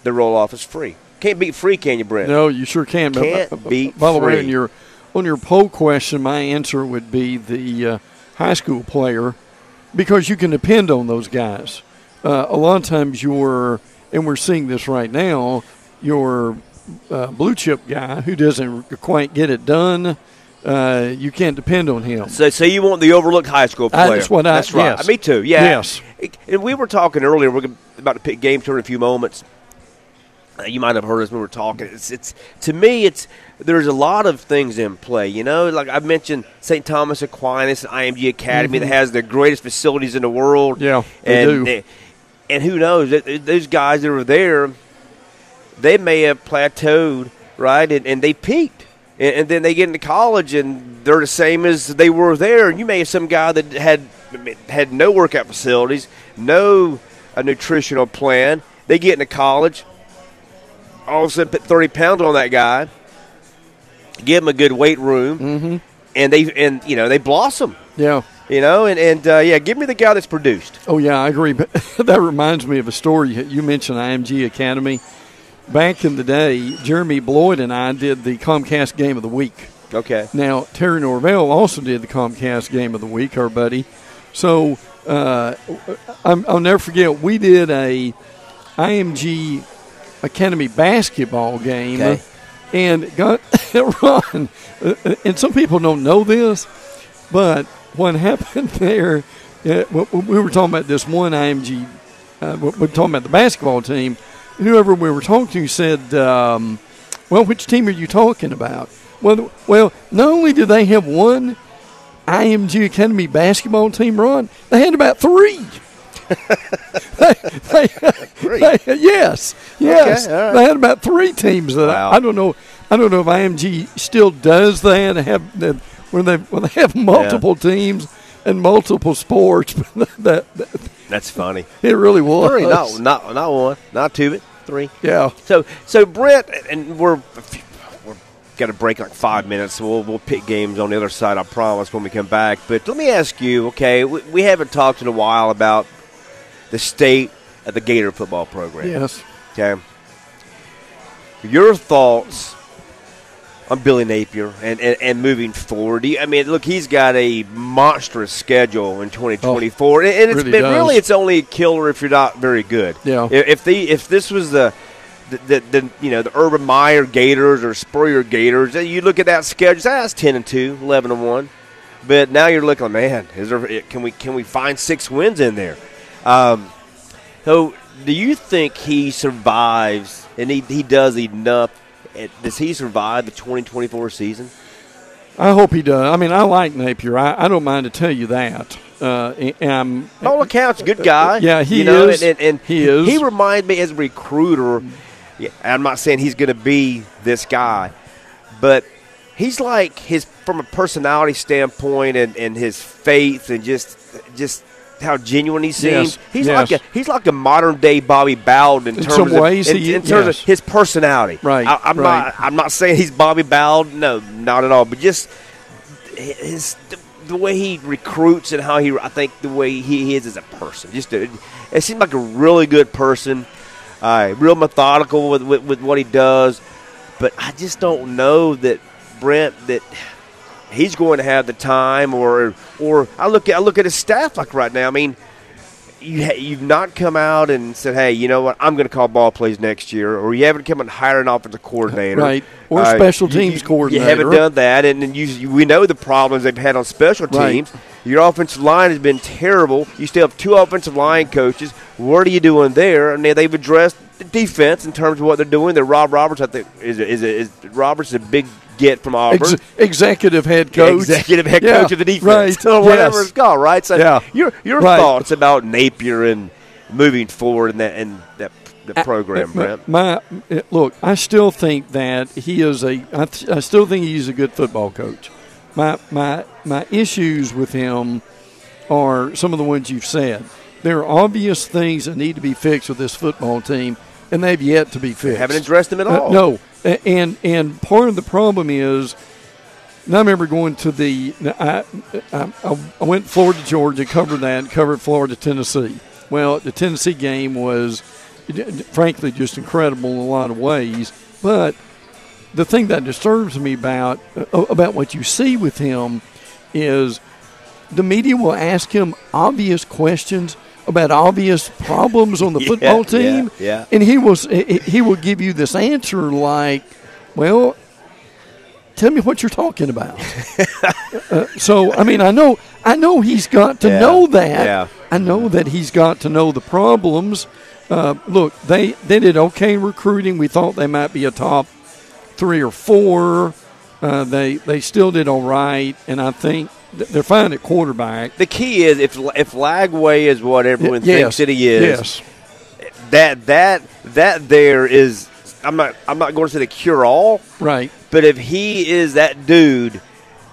the roll off is free. Can't beat free, can you, Brent? No, you sure can. But- Can't but- beat By the way, on your on your poll question, my answer would be the uh, high school player because you can depend on those guys. Uh, a lot of times, your and we're seeing this right now. Your uh, blue chip guy who doesn't quite get it done, uh, you can't depend on him. So, so you want the overlooked high school I- player? that's what I- That's right. yes. Me too. Yeah. Yes. And we were talking earlier. We're about to pick game tour in a few moments. Uh, you might have heard us when we were talking. It's, it's to me, it's there's a lot of things in play. You know, like I mentioned, St. Thomas Aquinas and IMG Academy that has the greatest facilities in the world. Mm-hmm. Yeah, they and do. and who knows? Th- th- Those guys that were there, they may have plateaued, right? And, and they peaked. And, and then they get into college and they're the same as they were there. And you may have some guy that had had no workout facilities, no a nutritional plan. They get into college, all of a sudden put 30 pounds on that guy, give him a good weight room, and they and you know they blossom. Yeah. You know, and and uh, yeah, give me the guy that's produced. Oh yeah, I agree. But that reminds me of a story. You mentioned IMG Academy. Back in the day, Jeremy Bloyd and I did the Comcast Game of the Week. Okay. Now Terry Norvell also did the Comcast Game of the Week, our buddy. So uh, I'm, I'll never forget. We did a IMG Academy basketball game, Okay. and got Ron. uh, And some people don't know this, but what happened there? Uh, we- we were talking about this one IMG. Uh, we we're talking about the basketball team. And whoever we were talking to said, um, "Well, which team are you talking about?" Well, well, not only do they have one IMG Academy basketball team run, they had about three. they, they, they- yes, yes, Okay, all right. they had about three teams. That Wow. I, I don't know. I don't know if IMG still does that. Have that when they when they have multiple teams and multiple sports. that, that That's funny. it really was. Three, not not not one, not two, but three. yeah. So so Brent, and we're we're got to break like five minutes. So we'll we'll pick games on the other side. I promise when we come back. But let me ask you. Okay, we, we haven't talked in a while about the state of the Gator football program. Yes. Okay. Your thoughts on Billy Napier and, and, and moving forward? You- I mean, look, he's got a monstrous schedule in 2024, and and it's really been does. really it's only a killer if you're not very good. Yeah. If, if the if this was the the, the, the you know the Urban Meyer Gators or Spurrier Gators, you look at that schedule. That's 10 and 2, 11 and 1. But now you're looking, man, is there can we can we find six wins in there? Um, so, do you think he survives, and he, he does enough? Does he survive the 2024 season? I hope he does. I mean, I like Napier. I, I don't mind to tell you that. Uh, and By all accounts, good guy. Yeah, he you know, is. And, and, and He is. He reminds me as a recruiter. Yeah, I'm not saying he's going to be this guy, but he's like his from a personality standpoint and, and his faith and just just how genuine he seems. Yes, He's yes. like a he's like a modern day Bobby Bowden in, In terms of ways, in, he- in terms yes. of his personality. Right, I, I'm right. not I'm not saying he's Bobby Bowden. No, not at all. But just his the, the way he recruits and how he I think the way he is as a person. Just a, it seems like a really good person. Uh, real methodical with, with with what he does, but I just don't know that Brent that he's going to have the time or or I look at I look at his staff like right now. I mean, you ha- you've not come out and said, "Hey, you know what? I'm going to call ball plays next year," or you haven't come and hired an offensive coordinator, Right. Or Uh, special teams you, coordinator. You haven't done that, and, and you, you, we know the problems they've had on special Right. teams. Your offensive line has been terrible. You still have two offensive line coaches. What are you doing there? And they, they've addressed the defense in terms of what they're doing. The Rob Roberts, I think, is a, is, a, is Roberts is a big get from Auburn. Ex- executive head coach. Executive head Yeah, coach of the defense, Right. or whatever yes. it's called, right? So, Yeah. your your Right. thoughts about Napier and moving forward in that and that the program, my, Brent? my- look, I still think that he is a. I, th- I still think he's a good football coach. My my my issues with him are some of the ones you've said. There are obvious things that need to be fixed with this football team, and they've yet to be fixed. Haven't addressed them at Uh, all. no, A- and and part of the problem is. And I remember going to the. I, I, I went Florida, Georgia, covered that, covered Florida, Tennessee. Well, the Tennessee game was, frankly, just incredible in a lot of ways. But the thing that disturbs me about about what you see with him is the media will ask him obvious questions about obvious problems on the Yeah, football team, yeah. and he will he will give you this answer like, "Well, tell me what you're talking about." uh, so, I mean, I know I know he's got to Yeah, know that. yeah. I know that he's got to know the problems. Uh, look, they they did okay recruiting. We thought they might be a top three or four. Uh, they they still did all right, and I think th- they're fine at quarterback. The key is if if Lagway is what everyone yes, thinks that he is, Yes, that that that there is. I'm not I'm not going to say the cure all, right. but if he is that dude,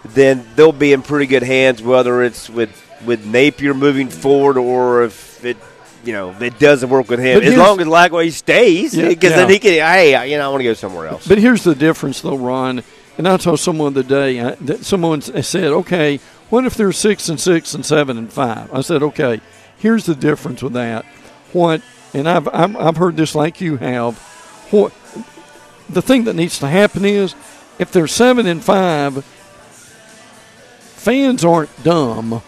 then they'll be in pretty good hands. Whether it's with with Napier moving forward or if it. You know, it doesn't work with him. As long as Lagway stays, Yeah, because then he can. Hey, you know, I want to go somewhere else. But here's the difference, though, Ron. And I told someone the day I, that someone said, "Okay, what if they're six and six and seven and five? I said, "Okay, here's the difference with that. What and I've I've, I've heard this like you have. What the thing that needs to happen is if they're seven and five, fans aren't dumb.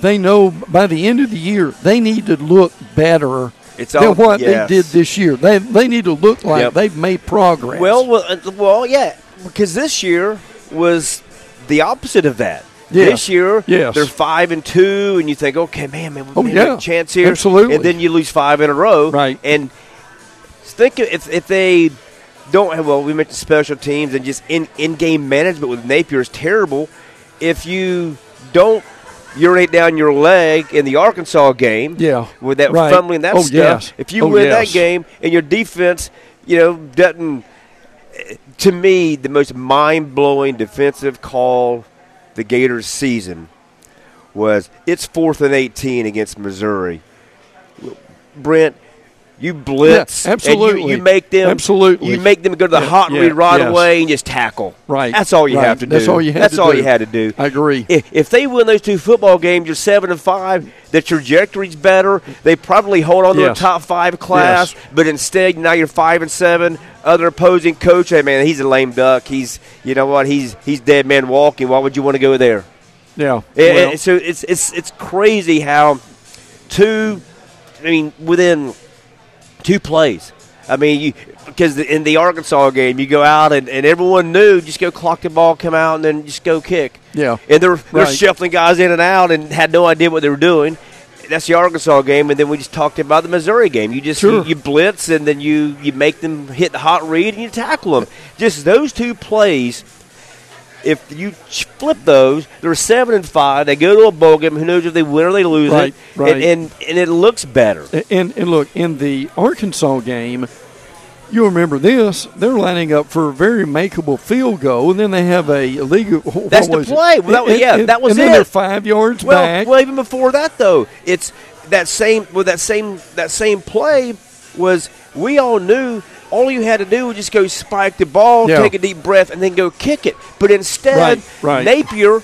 They know by the end of the year they need to look better It's than what yes. they did this year. They they need to look like Yep. they've made progress. Well, well, uh, well, yeah, because this year was the opposite of that. This year, Yes. they're five and two, and you think, okay, man, man, Oh, yeah. have a chance here. Absolutely. And then you lose five in a row. Right. And think if if they don't have well, we mentioned special teams and just in in game management with Napier is terrible. If you don't urinate down your leg in the Arkansas game, Yeah. with that Right. fumbling that Oh, stuff. yes. If you Oh, win yes. that game and your defense, you know, doesn't to me, the most mind blowing defensive call the Gators season was it's fourth and 18 against Missouri. Brent, you blitz. Yeah, and you- absolutely. you, make them. Absolutely. You make them go to the Yeah, hot yeah, read right yes. away and just tackle. Right, That's all you right. have to do. That's all you had That's to all do. you had to do. I agree. If, if they win those two football games, you're seven and five. The trajectory's better. They probably hold on to Yes. a top five class, Yes. but instead now you're five and seven. Other opposing coach, hey man, he's a lame duck. He's you know what? He's he's dead man walking. Why would you want to go there? Yeah. And- Well, and so it's it's it's crazy how two, I mean, within two plays. I mean, you because in the Arkansas game, you go out and, and everyone knew just go clock the ball, come out, and then just go kick. Yeah. and they're they're Right. shuffling guys in and out and had no idea what they were doing. That's the Arkansas game, and then we just talked about the Missouri game. You just Sure. you, you blitz and then you you make them hit the hot read and you tackle them. just those two plays if you flip those, they're seven and five. They go to a bowl game. Who knows if they win or they lose Right, it? right. And, and and it looks better. And, and look, in the Arkansas game, you remember this, they're lining up for a very makeable field goal, and then they have a illegal. That's the play. Well, that was- yeah, and- that was and then it. they're five yards Well, back. well, even before that though, it's that same with that same that same play was we all knew all you had to do was just go spike the ball, Yeah. take a deep breath, and then go kick it. But instead, Right, right. Napier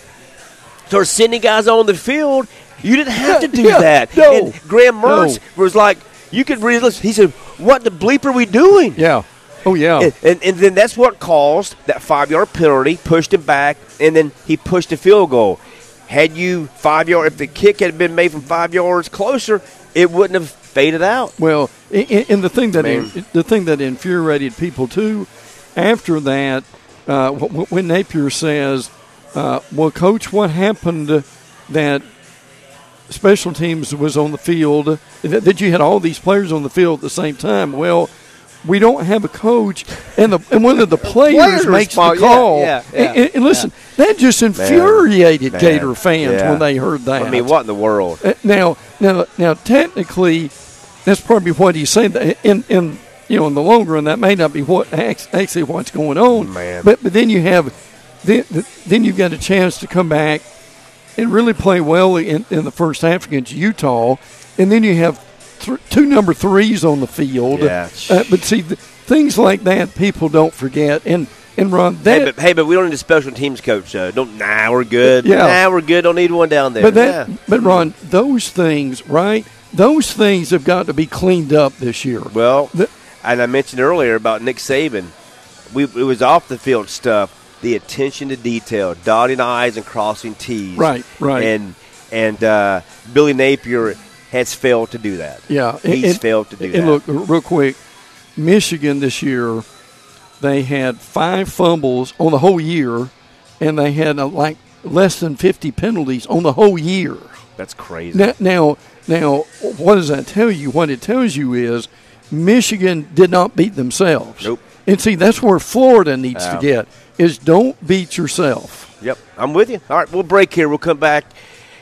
started sending guys on the field. You didn't have to do Yeah, that. no, and Graham Mertz no. was like, you could really listen. He said, "What the bleep are we doing?" yeah. Oh, yeah. And, and, and then that's what caused that five yard penalty, pushed him back, and then he pushed the field goal. Had you five yard, if the kick had been made from five yards closer, it wouldn't have faded out. Well, and, the thing that Man. the thing that infuriated people too, after that, uh, wh- wh- when Napier says, uh, "Well, coach, what happened that special teams was on the field that, that you had all these players on the field at the same time?" Well. We don't have a coach, and the and one of the players Players makes the respond- yeah, call. yeah, yeah, and, and- listen, that just infuriated Man, Gator fans when they heard that. I mean, what in the world? Uh, now, now, now, technically, that's probably what he's saying. That In, in, you know, in the long run, that may not be what actually what's going on. Man. But, but then you have, then, then you've got a chance to come back and really play well in, in the first half against Utah, and then you have th- two number threes on the field. Yeah. Uh, but see, th- things like that people don't forget. And and Ron, that Hey but, hey, but we don't need a special teams coach. Uh, don't. Nah, we're good. Yeah. Nah, we're good. Don't need one down there. But that, Yeah. but Ron, those things, right? Those things have got to be cleaned up this year. Well, The- and I mentioned earlier about Nick Saban. We it was off the field stuff. The attention to detail, dotting I's and crossing T's. Right, right. And and uh, Billy Napier has failed to do that. Yeah, he's failed to do and that. look, real quick, Michigan this year, they had five fumbles on the whole year, and they had uh, like less than fifty penalties on the whole year. That's crazy. Now, now, now, what does that tell you? What it tells you is Michigan did not beat themselves. Nope. And see, that's where Florida needs Yeah. to get is don't beat yourself. Yep, I'm with you. All right, we'll break here. We'll come back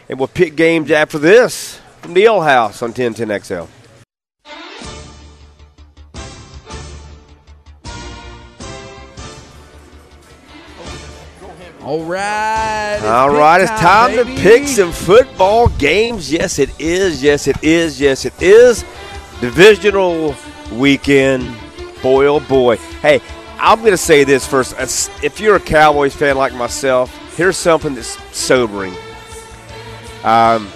and we'll pick games after this from the Ale House on 1010XL. All right. All right, it's time to pick some football games. Yes, it is. Yes, it is. Yes, it is. Divisional weekend. Boy, oh boy. Hey, I'm going to say this first. If you're a Cowboys fan like myself, here's something that's sobering. Um,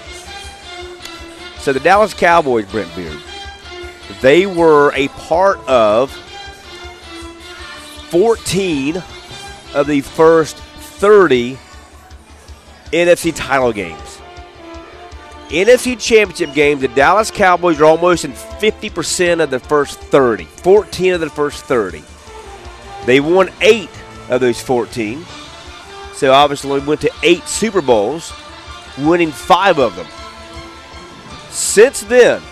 so the Dallas Cowboys, Brent Beard, they were a part of 14 of the first 30 NFC title games. NFC Championship games, the Dallas Cowboys are almost in 50% of the first 30. 14 of the first 30. They won eight of those 14. So obviously went to eight Super Bowls, winning five of them. Since then,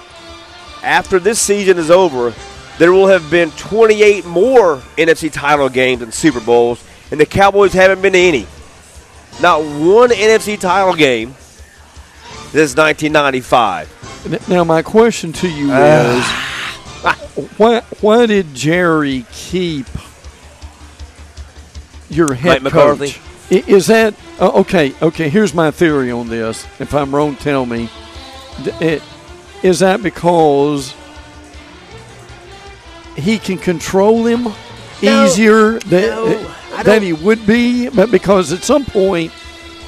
after this season is over, there will have been 28 more NFC title games and Super Bowls, and the Cowboys haven't been to any. Not one NFC title game since 1995. Now, my question to you Ah. is why, why did Jerry keep your head Mike coach? Is that uh, okay? Okay, here's my theory on this. If I'm wrong, tell me. D- it- Is that because he can control him No, easier than, no, than he would be? But because at some point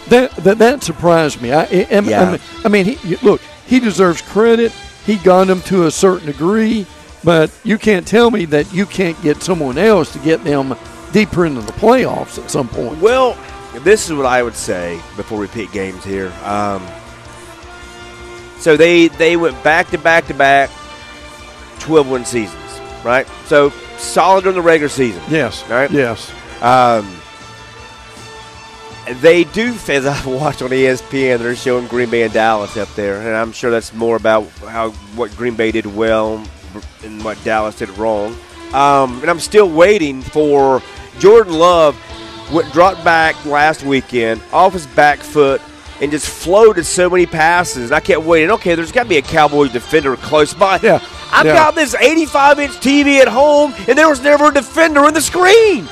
that that, that surprised me. I, I, I- Yeah. I mean, he, look, he deserves credit. He got him to a certain degree, but you can't tell me that you can't get someone else to get them deeper into the playoffs at some point. Well, this is what I would say before we pick games here. Um, so they they went back to back to back, twelve win seasons, right? So solid during the regular season. Yes. Right? Yes. Um, they do, as I watched on ESPN, they're showing Green Bay and Dallas up there, and I'm sure that's more about how what Green Bay did well and what Dallas did wrong. Um, and I'm still waiting for Jordan Love. Went dropped back last weekend off his back foot and just floated so many passes. I kept waiting. Okay, there's got to be a Cowboys defender close by. Yeah, I've yeah. got this 85 inch TV at home, and there was never a defender in the screen.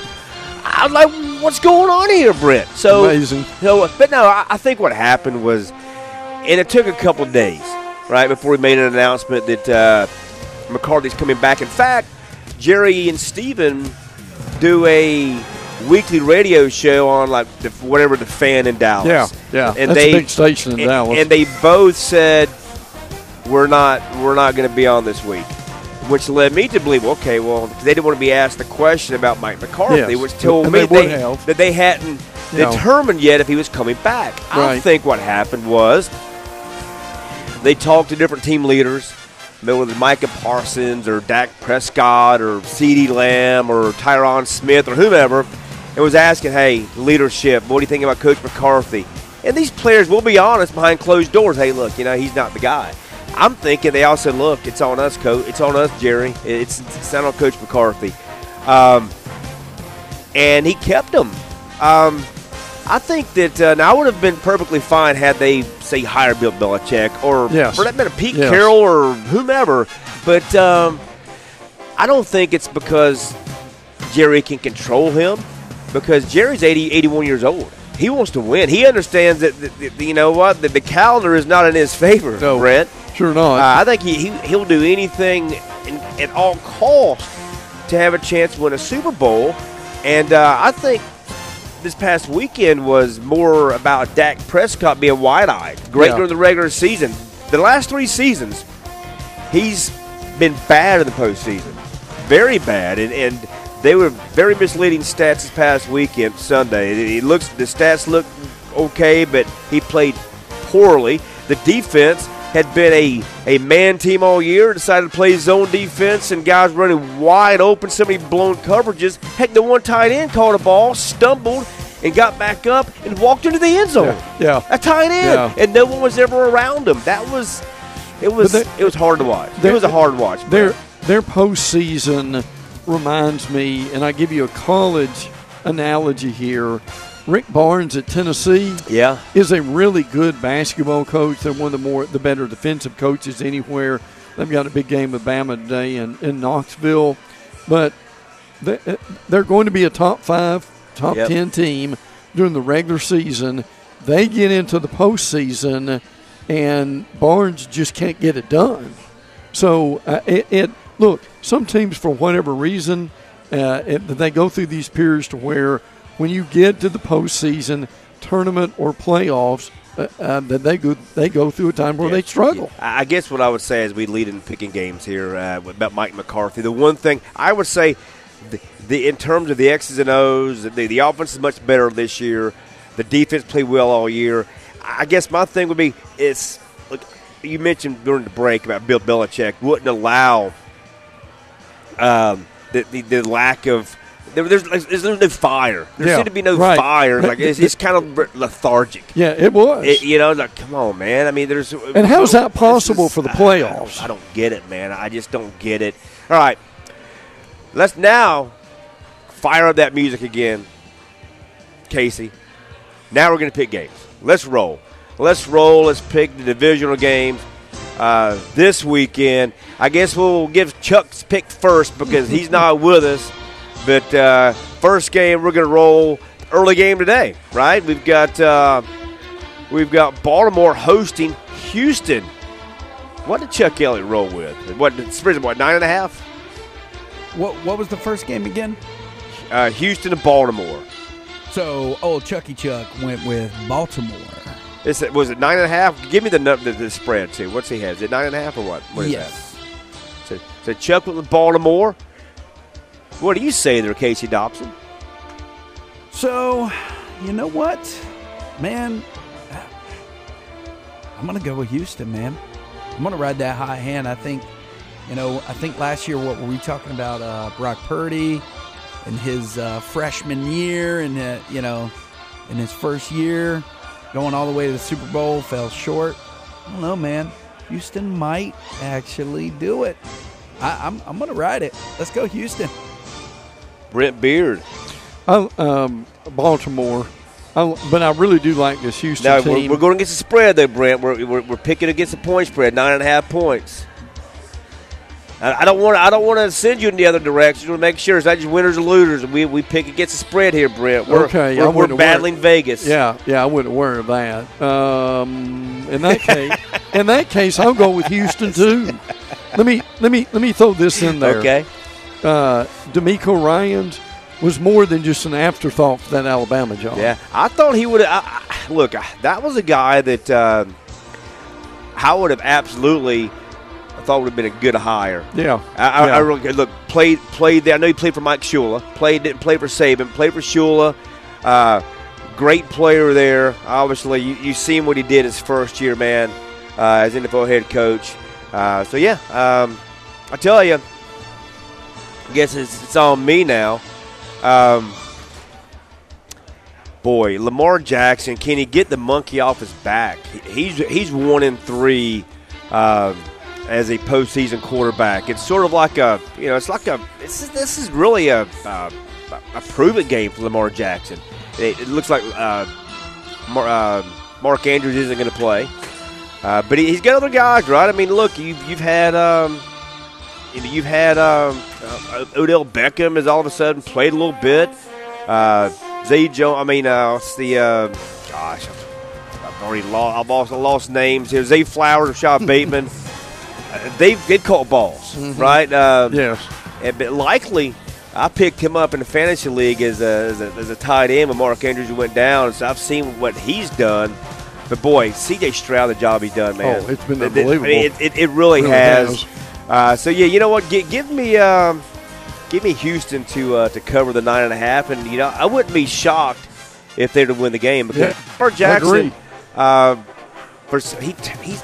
I was like, what's going on here, Brett? So, Amazing. So, but no, I, I think what happened was, and it took a couple days, right, before we made an announcement that uh, McCarthy's coming back. In fact, Jerry and Steven do a weekly radio show on like the, whatever the fan in Dallas. Yeah, yeah. And That's they a big station in and, Dallas. and they both said we're not we're not going to be on this week, which led me to believe okay, well they didn't want to be asked the question about Mike McCarthy, Yes. which told And me they have. that they hadn't Yeah. determined yet if he was coming back. I think what happened was they talked to different team leaders, whether Micah Parsons or Dak Prescott or CeeDee Lamb or Tyron Smith or whomever, and was asking, hey, leadership, what do you think about Coach McCarthy? And these players will be honest behind closed doors. Hey, look, you know, he's not the guy. I'm thinking they all said, look, it's on us, coach. It's on us, Jerry. It's, it's not on Coach McCarthy. Um, and he kept them. Um, I think that uh, now I would have been perfectly fine had they say hire Bill Belichick or Yes. for that matter Pete Yes. Carroll or whomever. But um, I don't think it's because Jerry can control him because Jerry's 80, 81 years old. He wants to win. He understands that, that, that you know what that the calendar is not in his favor, No. Brent. sure not. Uh, I think he, he he'll do anything in, at all costs to have a chance to win a Super Bowl, and uh, I think this past weekend was more about Dak Prescott being wide-eyed, great Yeah. during the regular season. The last three seasons, he's been bad in the postseason, very bad, and, and they were very misleading stats this past weekend, Sunday. It, it looks the stats look okay, but he played poorly. The defense had been a, a man team all year, decided to play zone defense, and guys running wide open, so many blown coverages. Heck, the one tight end caught a ball, stumbled, and got back up and walked into the end zone. yeah. A tight end, Yeah. and no one was ever around him. That was, it was, they- it was hard to watch. It was a hard watch. Their their postseason reminds me, and I give you a college analogy here. Rick Barnes at Tennessee yeah, is a really good basketball coach. They're one of the more the better defensive coaches anywhere. They've got a big game with Bama today in, in Knoxville, but they, they're going to be a top five, top Yep. ten team during the regular season. They get into the postseason, and Barnes just can't get it done. So uh, it, it look some teams for whatever reason Uh, it, they go through these periods to where when you get to the postseason, tournament, or playoffs, uh, uh, that they go they go through a time where Yeah. they struggle. I I guess what I would say as we lead in picking games here uh, about Mike McCarthy, the one thing I would say, the, the in terms of the X's and O's, the, the offense is much better this year. The defense played well all year. I guess my thing would be it's look. You mentioned during the break about Bill Belichick wouldn't allow um, the, the the lack of. There, there's, there's no fire. There Yeah, seemed to be no right. fire. Like it's, it's kind of lethargic. Yeah, it was. It, you know, like come on, man. I mean, there's And how is that possible is- for the I- I don't- playoffs? I don't get it, man. I just don't get it. All right, let's now fire up that music again, Casey. Now we're gonna pick games. Let's roll. Let's roll. Let's pick the divisional games uh, this weekend. I guess we'll give Chuck's pick first because he's not with us. But uh, first game, we're gonna roll early game today, right? We've got. Uh, We've got Baltimore hosting Houston. What did Chuck Elliott roll with? What? What nine and a half? What what was the first game again? Uh, Houston and Baltimore. So old Chucky Chuck went with Baltimore. Is it, was it nine and a half? Give me the, the the spread too. What's he has? Is it nine and a half or what? What is yes. that? So, so Chuck with Baltimore. What do you say there, Casey Dobson? So, you know what, man? I'm gonna go with Houston, man. I'm gonna ride that high hand. I think, you know, I think last year what were we talking about? Uh, Brock Purdy in his uh, freshman year, and uh, you know, in his first year, going all the way to the Super Bowl, fell short. I don't know, man. Houston might actually do it. I, I'm I'm gonna ride it. Let's go, Houston. Brent Beard. I, um, Baltimore, I, but I really do like this Houston Now team. we're, we're going against the spread, though, Brent. We're, we're, we're picking against the point spread, nine and a half points. I, I don't want I don't want to send you in the other direction. We want to make sure it's not just winners or losers. We, we pick against the spread here, Brent. We're, Okay, we're, we're battling Vegas. yeah, yeah, I wouldn't worry about that. Um, in that case, in that case, I'll go with Houston too. Let me let me let me throw this in there. Okay. uh, DeMeco Ryans was more than just an afterthought for that Alabama job. Yeah, I thought he would. I, I, look, I- that was a guy that uh, I would have absolutely. I thought would have been a good hire. yeah, I, I, Yeah. I really look played played there. I know he played for Mike Shula. Played didn't play for Saban. Played for Shula. Uh, great player there. Obviously, you you seen what he did his first year, man, uh, as NFL head coach. Uh, so yeah, um, I tell you, I guess it's, it's on me now. Um, boy, Lamar Jackson, can he get the monkey off his back? He's he's one in three um, as a postseason quarterback. It's sort of like a you know, it's like a this is this is really a a prove it game for Lamar Jackson. It, it looks like uh, Mar- uh, Mark Andrews isn't going to play, uh, but he, he's got other guys, right? I mean, look, you've you've had. Um, you know, you've had um, uh, Odell Beckham has all of a sudden played a little bit. Uh, Zay Jones, I mean, uh, what's the uh, gosh, I've already lost. I've also lost names here. Zay Flowers, Rashod Bateman. They've they caught balls, right? Uh, yes. and- but Likely, I picked him up in the fantasy league as a, as a, as a tight end when Mark Andrews went down. So I've seen what he's done. But boy, C.J. Stroud, the job he's done, man. Oh, it's been It- it- unbelievable. It, it, it really, Really has. has. Uh, so yeah, you know what? Give, give me, um, give me Houston to uh, to cover the nine and a half, and you know I wouldn't be shocked if they were to win the game because Yeah, for Jackson, agree. uh, for he he's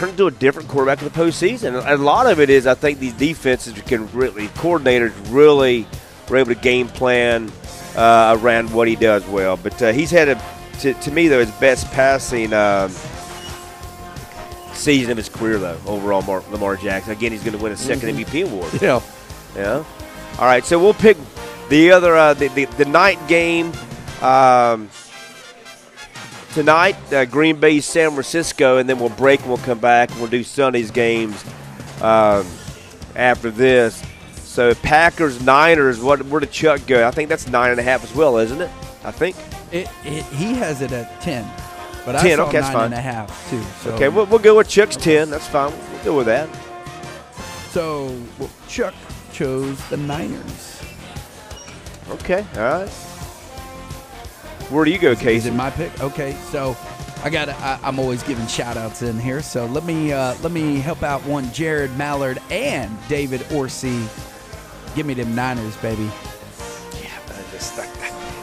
turned into a different quarterback in the postseason. A lot of it is I think these defenses can really coordinators really were able to game plan uh, around what he does well. But uh, he's had a to, to me though his best passing. Um, Season of his career, though, overall, Mar- Lamar Jackson. Again, he's going to win a 2nd MVP award. Yeah. Yeah. All right, so we'll pick the other uh, the, the the night game um, tonight. Uh, Green Bay, San Francisco, and then we'll break and we'll come back and we'll do Sunday's games um, after this. So Packers, Niners. What where did Chuck go? I think that's nine and a half as well, isn't it? I think. It, it, he has it at ten, but 10, I saw okay, that's fine. and a half too. So, Okay, we'll, we'll go with Chuck's ten. That's fine. We'll go with that. so well, Chuck chose the Niners. Okay. All right. Where do you go, Is Casey? it my pick? Okay, so I got. I, I'm always giving shout outs in here. So let me uh, let me help out one Jared Mallard and David Orsi. Give me them Niners, baby. Yeah, I just-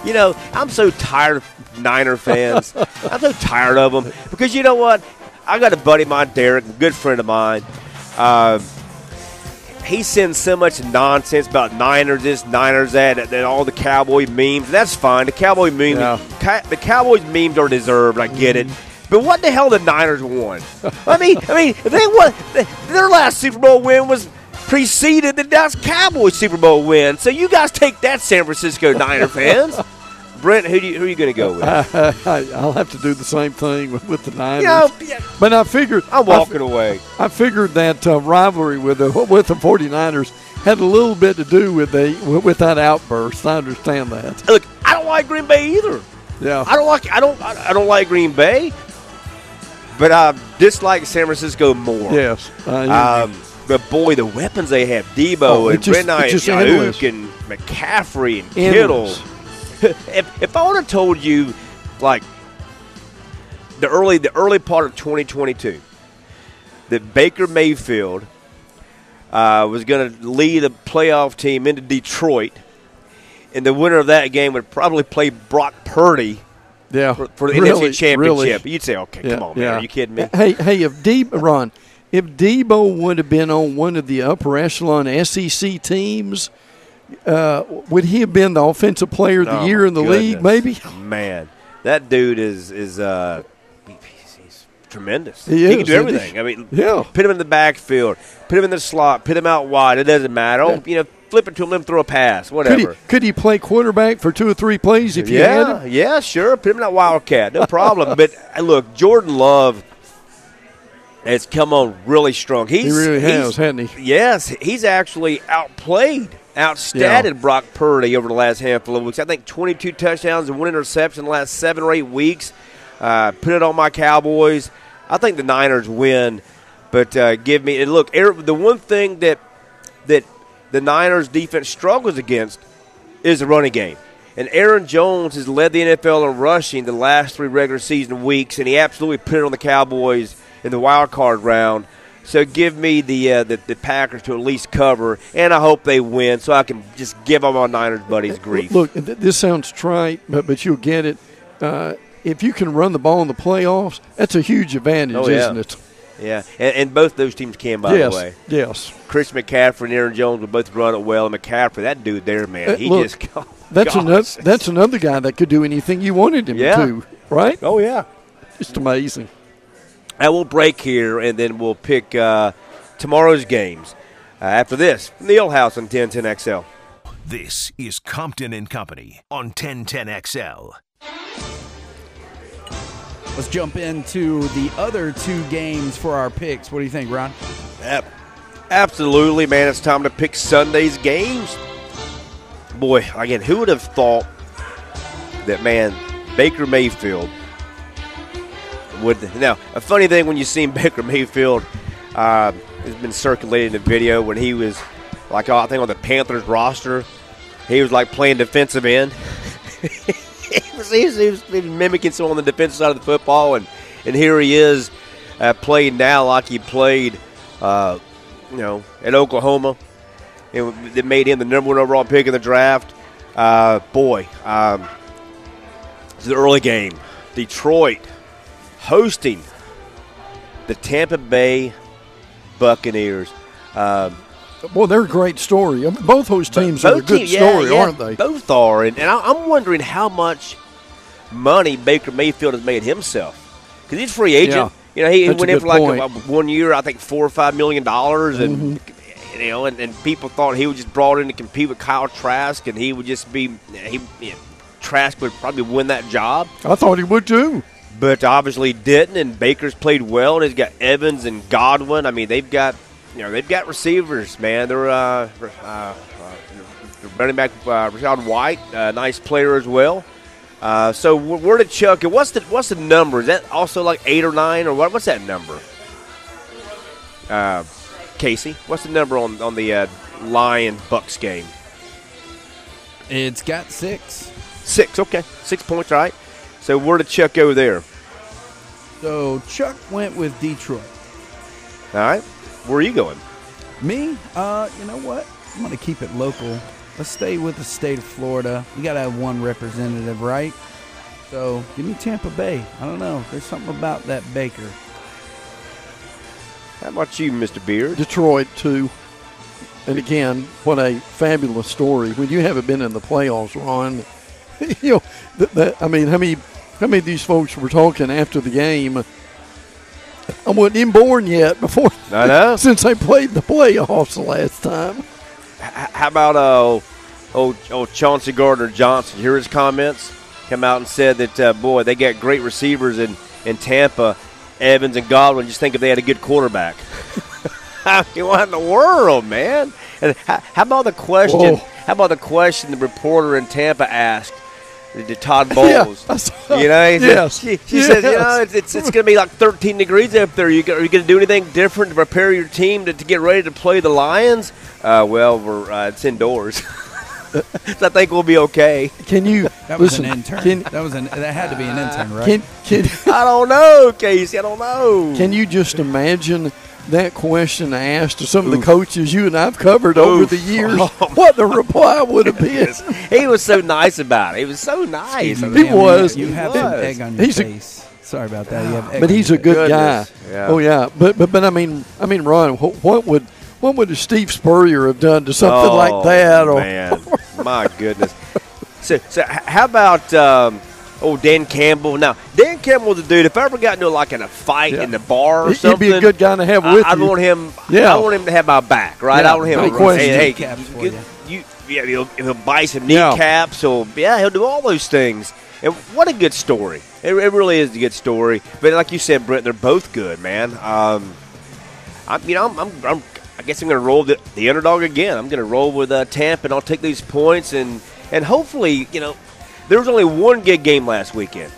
You know, I'm so tired of Niner fans. I'm so tired of them because you know what? I got a buddy of mine, Derek, a good friend of mine. Uh, he sends so much nonsense about Niners this, Niners that, and all the Cowboy memes. That's fine. The Cowboy memes, Yeah. ca- the Cowboys memes are deserved. I get it. Mm-hmm. But what the hell the Niners won? I mean, I mean, they won. Their last Super Bowl win was preceded the Dallas Cowboys Super Bowl win. So you guys take that, San Francisco Niner fans. Brent, who do you, who are you going to go with? I, I'll have to do the same thing with, with the Niners. yeah, but I figured I'm I walking away. I figured that uh, rivalry with the with the 49ers had a little bit to do with the with that outburst. I understand that. Look, I don't like Green Bay either. Yeah. I don't like I don't I I don't like Green Bay, but I dislike San Francisco more. yes. Uh, Um, but boy, the weapons they have: Deebo Oh, and just- just and endless. Aiyuk and McCaffrey and Kittle. If, if I would have told you, like the early the early part of 2022, that Baker Mayfield uh, was going to lead a playoff team into Detroit, and the winner of that game would probably play Brock Purdy yeah. for, for the Really, NFC Championship, really. you'd say, "Okay, Yeah, come on, man, yeah. are you kidding me?" Hey, hey, if Deebo, Ron, if Deebo would have been on one of the upper echelon SEC teams, uh, would he have been the offensive player of the Oh, year in the league? Maybe. Man, that dude is is uh, he's, he's tremendous. He can is, do isn't he? everything. I mean, Yeah. put him in the backfield, put him in the slot, put him out wide. It doesn't matter. Oh, you know, flip it to him, let him throw a pass, Could whatever. he, could he play quarterback for two or three plays if you had yeah, him? yeah, sure. Put him in that wildcat, no problem. but uh, look, Jordan Love has come on really strong. He's, He really has, hasn't he? Yes, he's actually outplayed, outstatted Brock Purdy over the last handful of weeks. I think 22 touchdowns and one interception in the last seven or eight weeks. Uh, put it on my Cowboys. I think the Niners win, but uh, give me and look. Aaron, the one thing that that the Niners defense struggles against is the running game. And Aaron Jones has led the NFL in rushing the last three regular season weeks, and he absolutely put it on the Cowboys in the wild card round. So give me the, uh, the the Packers to at least cover, and I hope they win, so I can just give them all my Niners buddies grief. Look, this sounds trite, but but you'll get it. Uh, if you can run the ball in the playoffs, that's a huge advantage, Oh, yeah. isn't it? Yeah, and, and both those teams can, by yes, the way. yes. Chris McCaffrey and Aaron Jones will both run it well. And McCaffrey, that dude there, man, Uh, he look, just oh, That's another. That's another guy that could do anything you wanted him Yeah. to. Right? oh yeah. Just amazing. And we'll break here, and then we'll pick uh, tomorrow's games. Uh, after this, Neil House on 1010XL. This is Compton and Company on 1010XL. Let's jump into the other two games for our picks. What do you think, Ron? Yep. Absolutely, man. It's time to pick Sunday's games. Boy, again, who would have thought that, man, Baker Mayfield would. Now, a funny thing when you see Baker Mayfield uh, has been circulating the video when he was, like, I think on the Panthers roster, he was like playing defensive end. he, was, he, was, he was mimicking someone on the defensive side of the football, and, and here he is uh, playing now like he played, uh, you know, at Oklahoma. It, that made him the number one overall pick in the draft. Uh, boy, um, it's the early game. Detroit hosting the Tampa Bay Buccaneers. Um, Well, they're a great story. I mean, both those teams are a both good team- yeah, story, yeah, aren't they? Both are, and, and I, I'm wondering how much money Baker Mayfield has made himself because he's a free agent. Yeah. You know, he, went in for like point. a, one year, I think four or five million dollars, and Mm-hmm. you know, and, and people thought he was just brought in to compete with Kyle Trask, and he would just be he. You know, Trask would probably win that job, I thought he would too. But obviously didn't. And Baker's played well, and he's got Evans and Godwin. I mean, they've got you know they've got receivers, man. They're uh, uh, uh, running back uh, Rachaad White, uh, nice player as well. Uh, so where did Chuck? What's the what's the number? Is that also like eight or nine or what? What's that number? Uh, Casey, what's the number on on the uh, Lion Bucks game? It's got six. Six. Okay, six points. All right. So where did Chuck go there? So Chuck went with Detroit. All right. Where are you going? Me, uh, you know what? I'm gonna keep it local. Let's stay with the state of Florida. We gotta have one representative, right? So give me Tampa Bay. I don't know. There's something about that Baker. How about you, Mr. Beard? Detroit too. And again, what a fabulous story. When you haven't been in the playoffs, Ron, you know, that, that, I mean, how many, how many of these folks were talking after the game? I wasn't even born yet before. I know. since they played the playoffs the last time. How about uh, old, old Chauncey Gardner Johnson? Hear his comments? Come out and said that, uh, boy, they got great receivers in, in Tampa, Evans and Godwin. Just think if they had a good quarterback. I mean, what in the world, man? And how, how about the question? Whoa. How about the question the reporter in Tampa asked to Todd Bowles? I saw- You know, he said- Yes. she, she says, you know, it's, it's, it's going to be like 13 degrees up there. You, are you going to do anything different to prepare your team to, to get ready to play the Lions? Uh, well, we're uh, it's indoors. so I think we'll be okay. Can you That was listen? an intern. Can, that was an. That had to be an intern, right? can can I don't know, Casey. I don't know. can you just imagine that question asked to some of the coaches you and I've covered over the years? What the reply would have been? he was so nice about it. He was so nice. Excuse I me, He ma'am, you- was. You, He have some was. egg on your He's a- face. Sorry about that. You have egg But he's a good guy. Yeah. Oh yeah, but but but I mean I mean Ron, wh- what would what would Steve Spurrier have done to something oh, like that? Or man, my goodness. So, so how about um, oh Dan Campbell? Now Dan Campbell's a dude. If I ever got into like in a fight Yeah. in the bar or something. He'd something, be a good guy to have with I'd you. want him. Yeah. I want him to have my back, right? Yeah, I want him. no to question. Hey, hey, Kneecaps for you, you. you, yeah, he'll, he'll buy some Yeah. kneecaps. He'll, yeah, he'll do all those things. And what a good story! It, it really is a good story. But like you said, Brent, they're both good, man. Um, I'm, you know, I'm, I'm, I'm I guess I'm going to roll the, the underdog again. I'm going to roll with uh, Tampa, and I'll take these points, and and hopefully, you know, there was only one good game last weekend.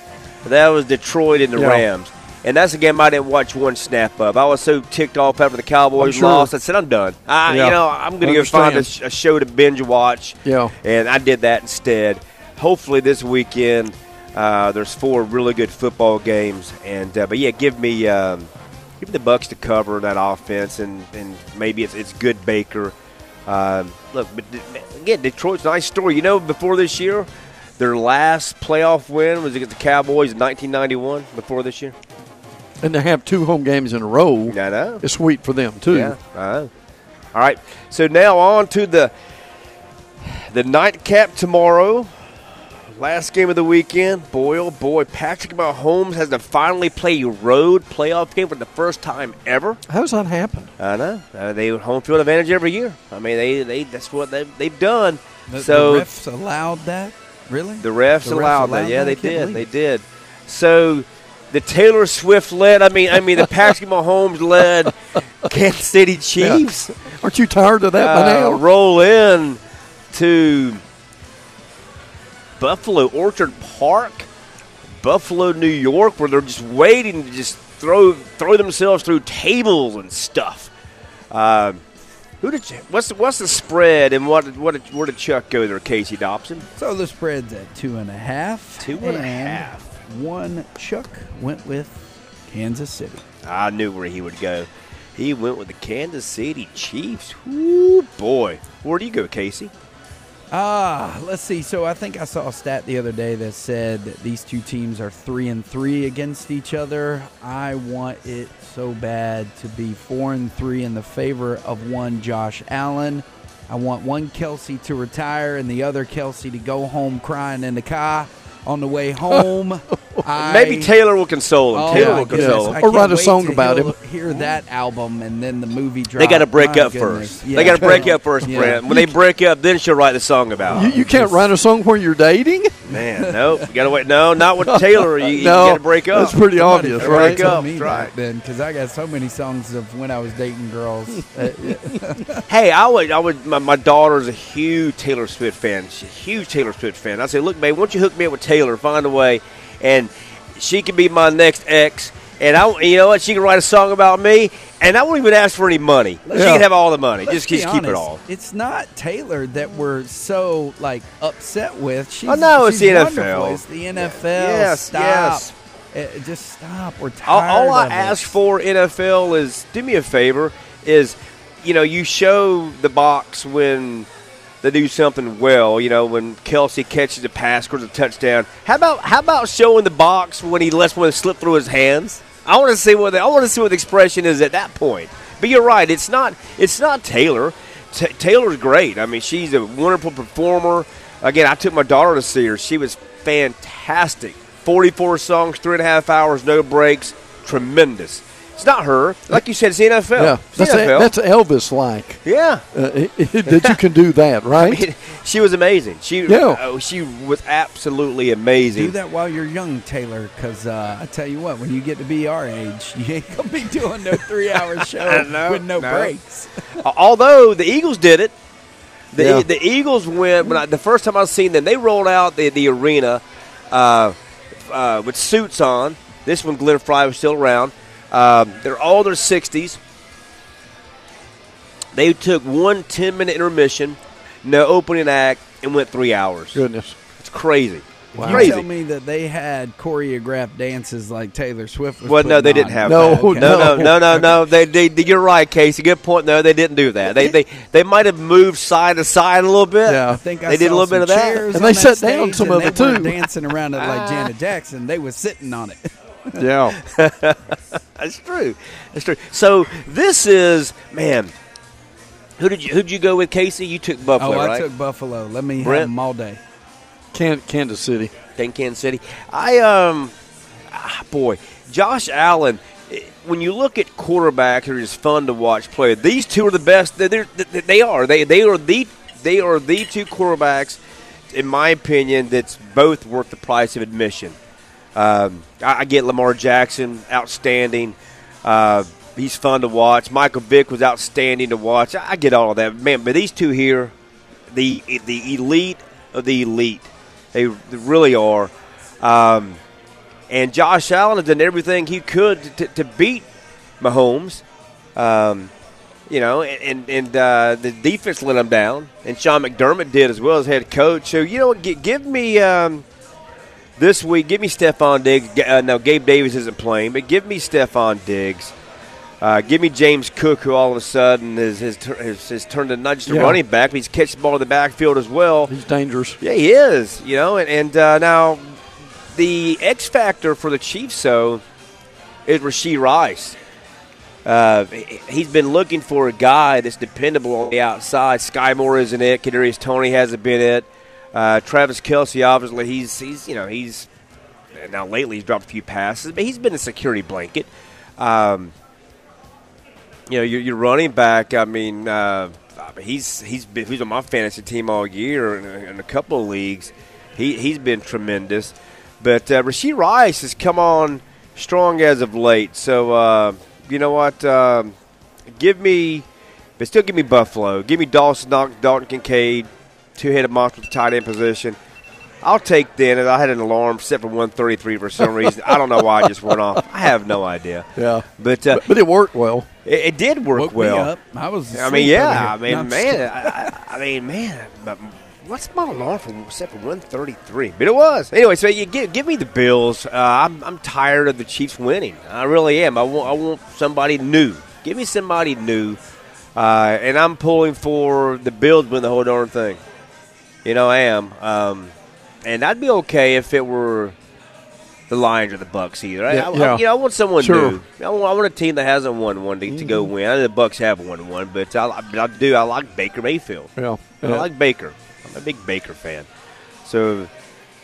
That was Detroit and the Yeah. Rams. And that's a game I didn't watch one snap of. I was so ticked off after the Cowboys sure. lost. I said, I'm done. I, Yeah. You know, I'm going to go find a, a show to binge watch. Yeah. And I did that instead. Hopefully this weekend uh, there's four really good football games. And uh, but yeah, give me um, give me the Bucks to cover that offense, and, and maybe it's it's good Baker. Um, look, but again, Detroit's a nice story. You know, before this year, their last playoff win was against the Cowboys in 1991. Before this year, and to have two home games in a row I know. is sweet for them too. Yeah, I know. All right, so now on to the the nightcap tomorrow. Last game of the weekend. Boy, oh boy, Patrick Mahomes has to finally play a road playoff game for the first time ever. How's that happen? I know. Uh, they home field advantage every year. I mean, they, they that's what they've, they've done. The, so the refs allowed that. Really? the refs The refs allowed that. Yeah, they did. They did. So the Taylor Swift led. I mean, I mean the Patrick Mahomes led Kansas City Chiefs. Aren't you tired of that by uh, now? roll in to Buffalo Orchard Park, Buffalo, New York, where they're just waiting to just throw throw themselves through tables and stuff. Um, who did you, what's the, what's the spread and what what did, where did Chuck go there, Casey Dobson? So the spread's at two and a half. Two and a half. One Chuck went with Kansas City. I knew where he would go. He went with the Kansas City Chiefs. Whoo, boy. Where do you go, Casey? Ah, let's see. So I think I saw a stat the other day that said that these two teams are three and three against each other. I want it so bad to be four and three in the favor of one Josh Allen. I want one Kelce to retire and the other Kelce to go home crying in the car on the way home. I- Maybe Taylor will console him. Oh, Taylor my will goodness. console him. Or write a song to about hear- him. Hear that album and then the movie drop. They got to break My up goodness. first. Yeah. They got to break up first, Yeah. Brent. When they break up, then she'll write the song about You, it. you can't write a song where you're dating. Man, nope. You got to wait. No, not with Taylor. You, you no, got to break up. That's pretty Somebody obvious, right? break up, me that's that right. then, because I got so many songs of when I was dating girls. Hey, I would, I would. My, my daughter's a huge Taylor Swift fan. She's a huge Taylor Swift fan. I said, look, babe, why don't you hook me up with Taylor? Find a way, and she can be my next ex, and I, you know what, she can write a song about me, and I won't even ask for any money. She can have all the money. Let's just just keep it all. It's not Taylor that we're so like upset with. She's, Oh, no, it's the wonderful. NFL. It's the NFL. Yes, stop. yes. Eh, just stop. We're All, tired. all I of it. ask for NFL is do me a favor is you know you show the box when they do something well. You know when Kelce catches a pass, scores a touchdown. How about how about showing the box when he lets one slip through his hands? I want to see what the, I want to see what the expression is at that point. But you're right. It's not it's not Taylor. Ta Taylor's great. I mean, she's a wonderful performer. Again, I took my daughter to see her. She was fantastic. 44 songs, three and a half hours, no breaks. Tremendous. It's not her. Like you said, it's the NFL. Yeah, It's the that's NFL. that's Elvis like yeah. uh, that you can do that, I right? mean, she was amazing. She Yeah. oh, she was absolutely amazing. Do that while you're young, Taylor, because uh, I tell you what, when you get to be our age, you ain't gonna be doing no three-hour show No, with no, no. breaks. Although the Eagles did it, the, Yeah. the Eagles went. When I, the first time I've seen them, they rolled out the the arena uh, uh, with suits on. This one, Glenn Frey was still around. Um, they're all in their sixties. They took one 10 minute intermission, no opening act, and went three hours. Goodness. It's crazy. You Crazy. tell me that they had choreographed dances like Taylor Swift was Well, no, putting they didn't have No, that. Okay. no, no, no. no, no, no. They, they, they- you're right, Casey. Good point. No, they didn't do that. They, they, they might have moved side to side a little bit. Yeah. I think I They did a little bit of that. And they sat down stage, some of it, too. dancing around it like Janet Jackson. They was sitting on it. Yeah. That's true. That's true. So this is man. Who did you who did you go with, Casey? You took Buffalo, oh, I right? took Buffalo. Let me Brent? have them all day. Can, Kansas City. in Kansas City. I um, ah, boy, Josh Allen. eh, When you look at quarterbacks, who are just fun to watch play. These two are the best. They're, they're, they are. They they are the they are the two quarterbacks, in my opinion, that's both worth the price of admission. Um, I, get Lamar Jackson, outstanding. Uh, he's fun to watch. Michael Vick was outstanding to watch. I, I get all of that, man. But these two here, the the elite of the elite, they, they really are. Um, and Josh Allen has done everything he could to, to beat Mahomes. Um, you know, and and uh, the defense let him down, and Sean McDermott did as well as head coach. So you know, give me um, this week. Give me Stefon Diggs. Uh, no, Gabe Davis isn't playing, but give me Stefon Diggs. Uh, give me James Cook, who all of a sudden has has, has, has turned to not just a Yeah. running back, but he's catching the ball in the backfield as well. He's dangerous. Yeah, he is. You know, and, and uh, now the X factor for the Chiefs, though, is Rashee Rice. Uh, he- he's been looking for a guy that's dependable on the outside. Skyy Moore isn't it. Kadarius Toney hasn't been it. Uh, Travis Kelce, obviously, he's he's you know he's now lately he's dropped a few passes, but he's been a security blanket. Um, you know, your, your running back. I mean, uh, he's he's been he's on my fantasy team all year in a, in a couple of leagues. He he's been tremendous, but uh, Rashee Rice has come on strong as of late. So uh, you know what? Um, give me, but still give me Buffalo. Give me Dawson Dalton Kincaid, two-headed monster at the tight end position. I'll take then. I had an alarm set for 133 for some reason. I don't know why I just went off. I have no idea. Yeah. But uh, But, but it worked well. it, it did work Woke well. me up. I was. I mean, yeah. I mean, No, man. I, I- I mean, man. But what's my alarm for set for one thirty three? But it was anyway. So you give, give me the Bills. Uh, I'm I'm tired of the Chiefs winning. I really am. I want I want somebody new. Give me somebody new. Uh, and I'm pulling for the Bills to win the whole darn thing. You know, I am. Um, and I'd be okay if it were the Lions or the Bucks either. I- Yeah, I, yeah. you know, I want someone Sure. new. I want, I want a team that hasn't won one to, to go Mm-hmm. win. I know the Bucks have won one, but I, I do. I like Baker Mayfield. Yeah. I like Baker. I'm a big Baker fan. So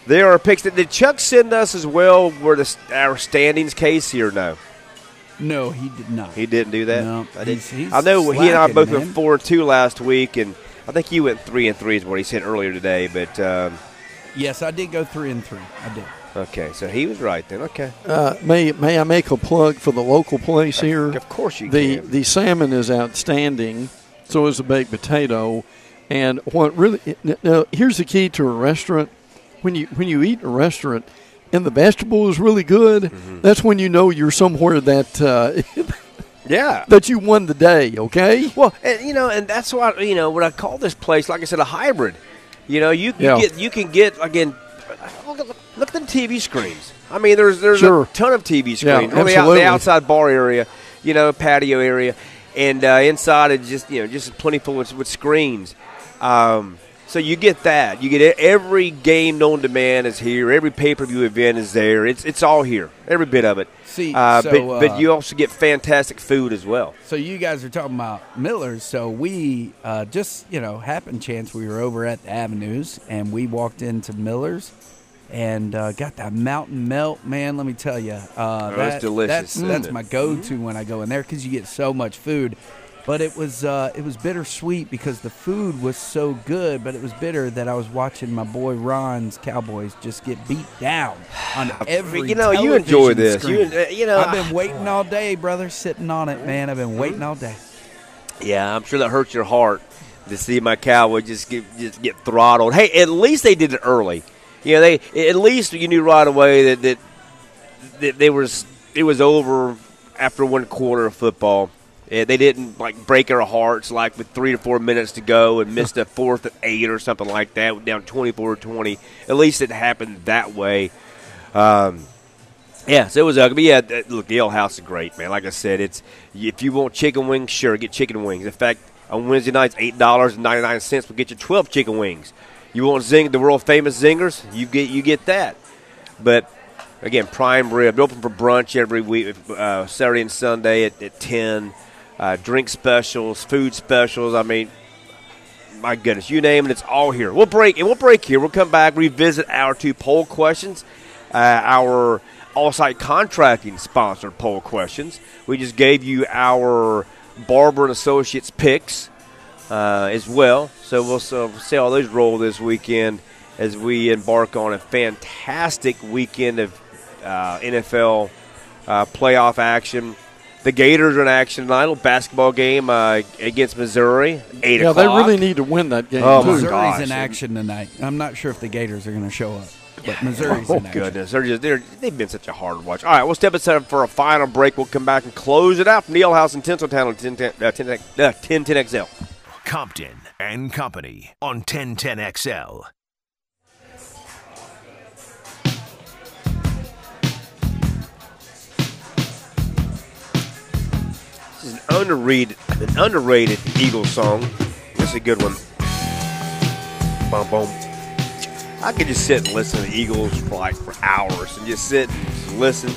there are picks. That, did Chuck send us as well? Were the our standings case here? No, No, he did not. he didn't do that. No, I did. he's- he's I know he and I both man. went four and two last week, and I think you went three and three is what he said earlier today. But um, Yes, I did go three and three. I did. okay, so he was right then. Okay, Uh, may may I make a plug for the local place here? of course you the can. the salmon is outstanding. So is the baked potato, and what really now here's the key to a restaurant. When you when you eat in a restaurant, and the vegetable is really good, Mm-hmm. that's when you know you're somewhere that uh, Yeah. that you won the day. Okay. Well, and you know, and that's why you know what I call this place, like I said, a hybrid. You know, you, can Yeah. get you can get again. Look at, look at the TV screens. I mean, there's there's Sure. a ton of TV screens on the, out, the outside bar area, you know, patio area, and uh, inside it's just you know just plentiful with, with screens. Um, so you get that. You get every game known to man is here. Every pay per view event is there. It's it's all here. Every bit of it. See, uh, so, but, but uh, you also get fantastic food as well. So you guys are talking about Miller's. So we uh, just you know happen chance we were over at the Avenues and we walked into Miller's and uh, got that mountain melt. Man, let me tell you, uh, Oh, that's delicious, That's that's my go-to when I go in there because you get so much food. But it was uh, it was bittersweet because the food was so good, but it was bitter that I was watching my boy Ron's Cowboys just get beat down on every. you know, you enjoy this. screen. You, you know, I've been waiting all day, brother, sitting on it, man. I've been waiting all day. Yeah, I'm sure that hurts your heart to see my cowboy just get just get throttled. Hey, at least they did it early. You know, they at least you knew right away that that, that they was it was over after one quarter of football. Yeah, they didn't like break our hearts like with three to four minutes to go and missed a fourth and eight or something like that, down 24-20. At least it happened that way. Um, yeah, so it was ugly. But yeah, look, the Ale House is great, man. Like I said, it's if you want chicken wings, sure, get chicken wings. In fact, on Wednesday nights, eight dollars and ninety nine cents will get you twelve chicken wings. You want zing the world famous zingers? You get you get that. But again, prime rib open for brunch every week, uh, Saturday and Sunday at, at ten. Uh, drink specials, food specials. I mean, my goodness, you name it, it's all here. We'll break and we'll break here. We'll come back, revisit our two poll questions, uh, our all-site contracting sponsored poll questions. We just gave you our Barber and Associates picks uh, as well. So we'll, so see how those roll this weekend as we embark on a fantastic weekend of uh, NFL uh, playoff action. The Gators are in action tonight. A little basketball game uh, against Missouri. Eight Yeah, o'clock. they really need to win that game Oh, my too. Missouri's gosh. in action tonight. I'm not sure if the Gators are going to show up, but Missouri's Oh in action. goodness, they're just they're, they've been such a hard watch. All right, we'll step aside for a final break. We'll come back and close it out from Neil House in Tinseltown on 1010 uh, 10, uh, 1010 XL. Compton and Company on 1010XL. Underrated, an underrated Eagles song. Is a good one. Boom, boom. I could just sit and listen to the Eagles for like for hours and just sit and just listen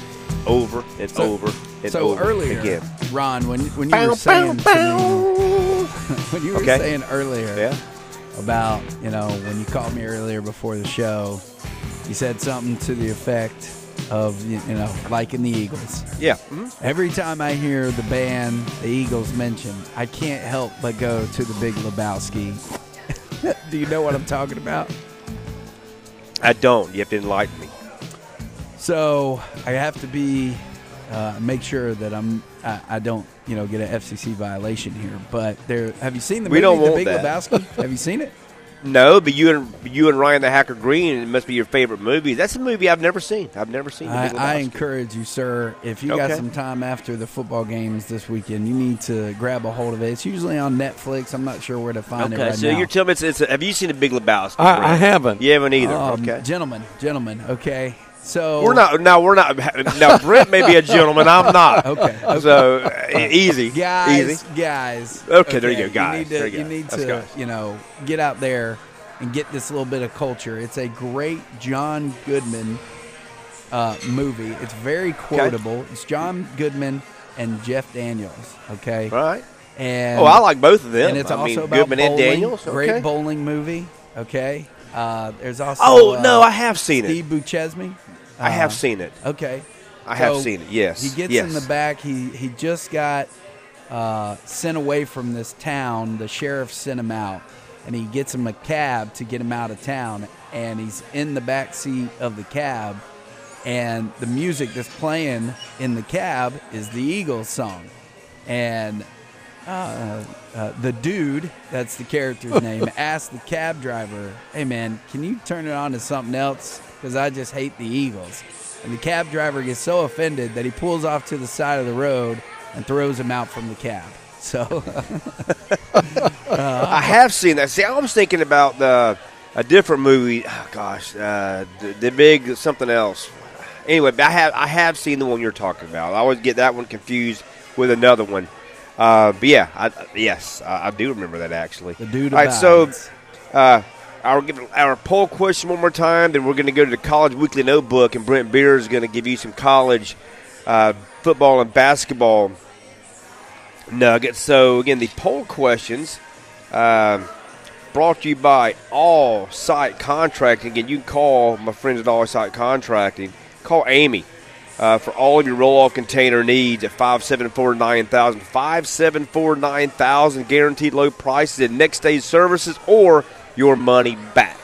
over and So- over and So over earlier, again. Ron, when when you Bow, were saying bow, to me, when you were Okay. saying earlier Yeah. about you know when you called me earlier before the show, you said something to the effect of you know liking the Eagles. Yeah. Mhm. Every time I hear the band, the Eagles mentioned, I can't help but go to the Big Lebowski. Do you know what I'm talking about? I don't. You have to enlighten me. So I have to be uh, make sure that I'm I, I don't you know get an FCC violation here. But there, have you seen the We movie don't The Big that. Lebowski? have you seen it? No, but you and you and Ryan the Hacker Green, it must be your favorite movie. That's a movie I've never seen. I've never seen. The I, I encourage you, sir. If you got some time after the football games this weekend, you need to grab a hold of it. It's usually on Netflix. I'm not sure where to find it Okay, right so now. you're telling me it's, it's a, have you seen the Big Lebowski? I, I haven't. You haven't either. Um, okay. gentlemen, gentlemen. Okay, so We're not. now. we're not. Now Brent may be a gentleman. I'm not. Okay, okay. So uh, easy, guys, easy. guys. Okay, there you go, guys. You need to, you you need to you know, get out there and get this little bit of culture. It's a great John Goodman uh, movie. It's very quotable. It's John Goodman and Jeff Daniels. Okay, Right. and Oh, I like both of them. and it's I also mean, about Goodman bowling. and Daniels. Okay. Great bowling movie. Okay, uh, there's also Oh uh, no, I have seen it. Steve Buscemi. I have Uh, seen it. Okay. I have seen it. Yes. He gets yes. in the back. He he just got uh, sent away from this town. The sheriff sent him out, and he gets him a cab to get him out of town. And he's in the back seat of the cab, and the music that's playing in the cab is the Eagles song, and uh, the dude, that's the character's name, asked the cab driver, "Hey man, can you turn it on to something else? Because I just hate the Eagles." And the cab driver gets so offended that he pulls off to the side of the road and throws him out from the cab. So I have seen that. See, I was thinking about the a different movie. Oh, gosh, uh, the, the big something else. Anyway, but I have I have seen the one you're talking about. I always get that one confused with another one. Uh, but yeah, I, yes, I, I do remember that actually. the dude. All right, so abides. uh, our our poll question one more time. Then we're going to go to the College Weekly Notebook, and Brent Beard is going to give you some college uh, football and basketball nuggets. So again, the poll questions um, brought to you by All Site Contracting. Again, you can call my friends at All Site Contracting. Call Amy. Uh, for all of your roll-off container needs at 574-9000. 574-9000. Guaranteed low prices and next day services or your money back.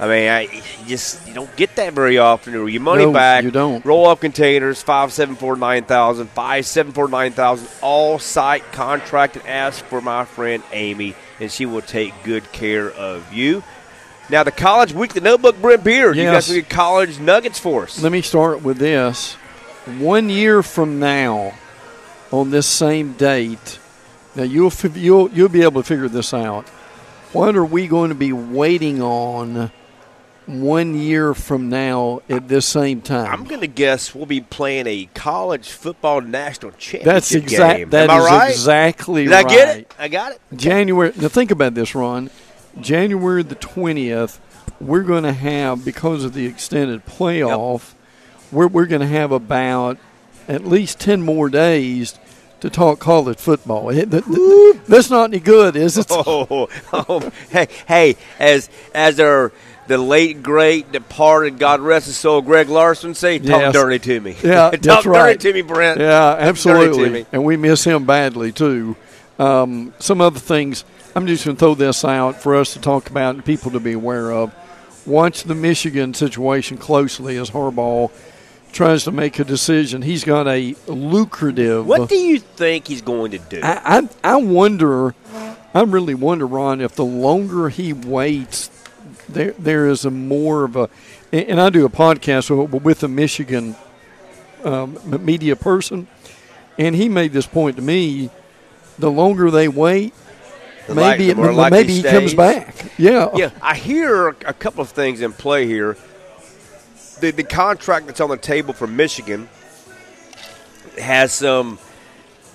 I mean, I, you just you don't get that very often. Or your money No, back. you don't. Roll up containers, 574-9000, 574-9000. All site contract and Ask for my friend Amy, and she will take good care of you. Now, the College Weekly Notebook, Brent Beard. You got Yes. some good college nuggets for us. Let me start with this. One year from now, on this same date, now you'll you'll you'll be able to figure this out. What are we going to be waiting on one year from now at this same time? I'm going to guess we'll be playing a college football national championship That's game. exact. That Am is I right? exactly Did right. I get it? I got it. January. Now think about this, Ron. January the twentieth, we're going to have because of the extended playoff, we're we're going to have about at least ten more days to talk college football. It- that- that- that's not any good, is it? Oh, oh, hey, hey, as as our the late great departed, God rest his soul, Greg Larson say, talk Yes. dirty to me. Yeah, talk that's right. dirty to me, Brent. Yeah, Talk dirty to absolutely. And we miss him badly too. Um, some other things. I'm just going to throw this out for us to talk about and people to be aware of. Watch the Michigan situation closely as Harbaugh tries to make a decision. He's got a lucrative. What do you think he's going to do? I, I I wonder. I really wonder, Ron, if the longer he waits, there there is a more of a. And I do a podcast with with a Michigan um, media person, and he made this point to me: the longer they wait, The maybe more it, maybe he comes back. Yeah, Yeah, I hear a couple of things in play here. The the contract that's on the table for Michigan has some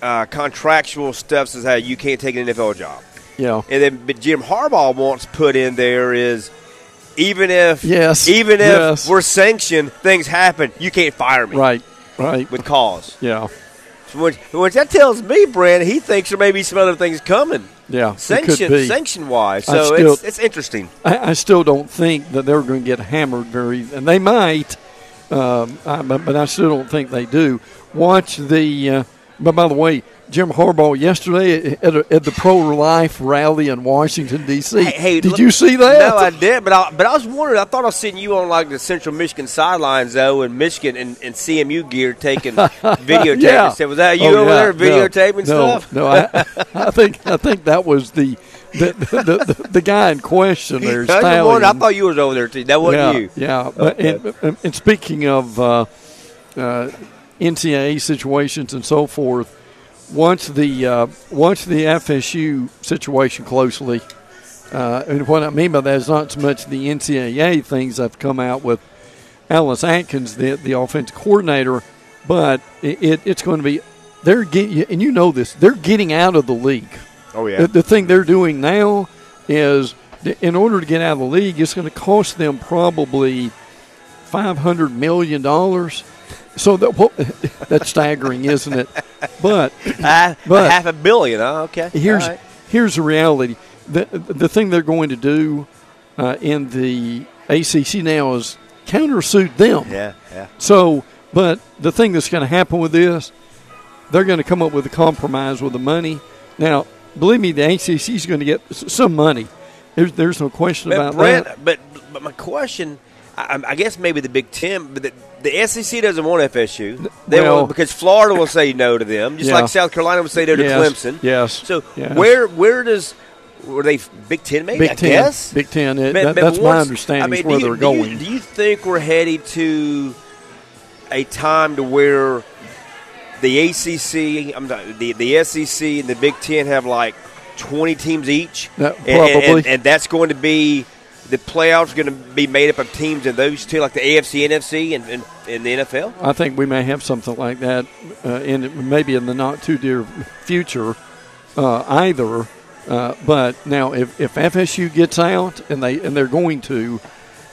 uh, contractual stuff says hey you can't take an NFL job, yeah. and then but Jim Harbaugh wants put in there is even if Yes, even if yes. we're sanctioned things happen you can't fire me Right, right. with cause. Yeah, which, which that tells me, Brand, he thinks there may be some other things coming. Yeah. Sanction, sanction wise. So still- it's, it's interesting. I, I still don't think that they're going to get hammered very, and they might, um, I, but, but I still don't think they do. Watch the. Uh, but by the way, Jim Harbaugh yesterday at, a, at the pro life rally in Washington D.C. Hey, hey, did look- you see that? No, I did, but I, but I was wondering. I thought I was seeing you on like the Central Michigan sidelines though, in Michigan and, and CMU gear taking videotaping. yeah. stuff. Was that you Oh, over yeah. there videotaping no, stuff? No, I, I think I think that was the the, the, the, the guy in question there. I, was I thought you was over there too. That wasn't yeah, you. Yeah, but and, and, and speaking of uh, uh, NCAA situations and so forth, once the uh, once the FSU situation closely, uh, and what I mean by that is not so much the NCAA things that have come out with Alex Atkins, the the offensive coordinator, but it, it, it's going to be they're getting and you know this they're getting out of the league. Oh yeah. The, the thing they're doing now is, in order to get out of the league, it's going to cost them probably five hundred million dollars. So that what, that's staggering, isn't it? But but- half a billion. Huh? Okay. here's right. here's the reality: the the thing they're going to do uh, in the ACC now is countersuit them. yeah, yeah. So, but the thing that's going to happen with this, they're going to come up with a compromise with the money. Now, believe me, the ACC is going to get some money. There's, there's no question But about Brent, that. but but my question, I, I guess maybe the Big Ten, but the, the SEC doesn't want FSU. They Well- want, because Florida will say no to them, just Yeah. like South Carolina would say no to Yes, Clemson. yes, So yes. where where does were they Big Ten maybe? Big I Ten. guess. Big Ten. It- But- that- that's my understanding I mean, where do you, they're do you- going. Do you, think we're headed to a time to where the ACC, I'm not, the the SEC, and the Big Ten have like 20 teams each, Yeah, And- and, and, and that's going to be the playoffs going to be made up of teams in those two, like the AFC, NFC, and, and, and the NFL. I think we may have something like that uh, in maybe in the not too dear future uh, either. Uh, but now, if, if FSU gets out and they and they're going to,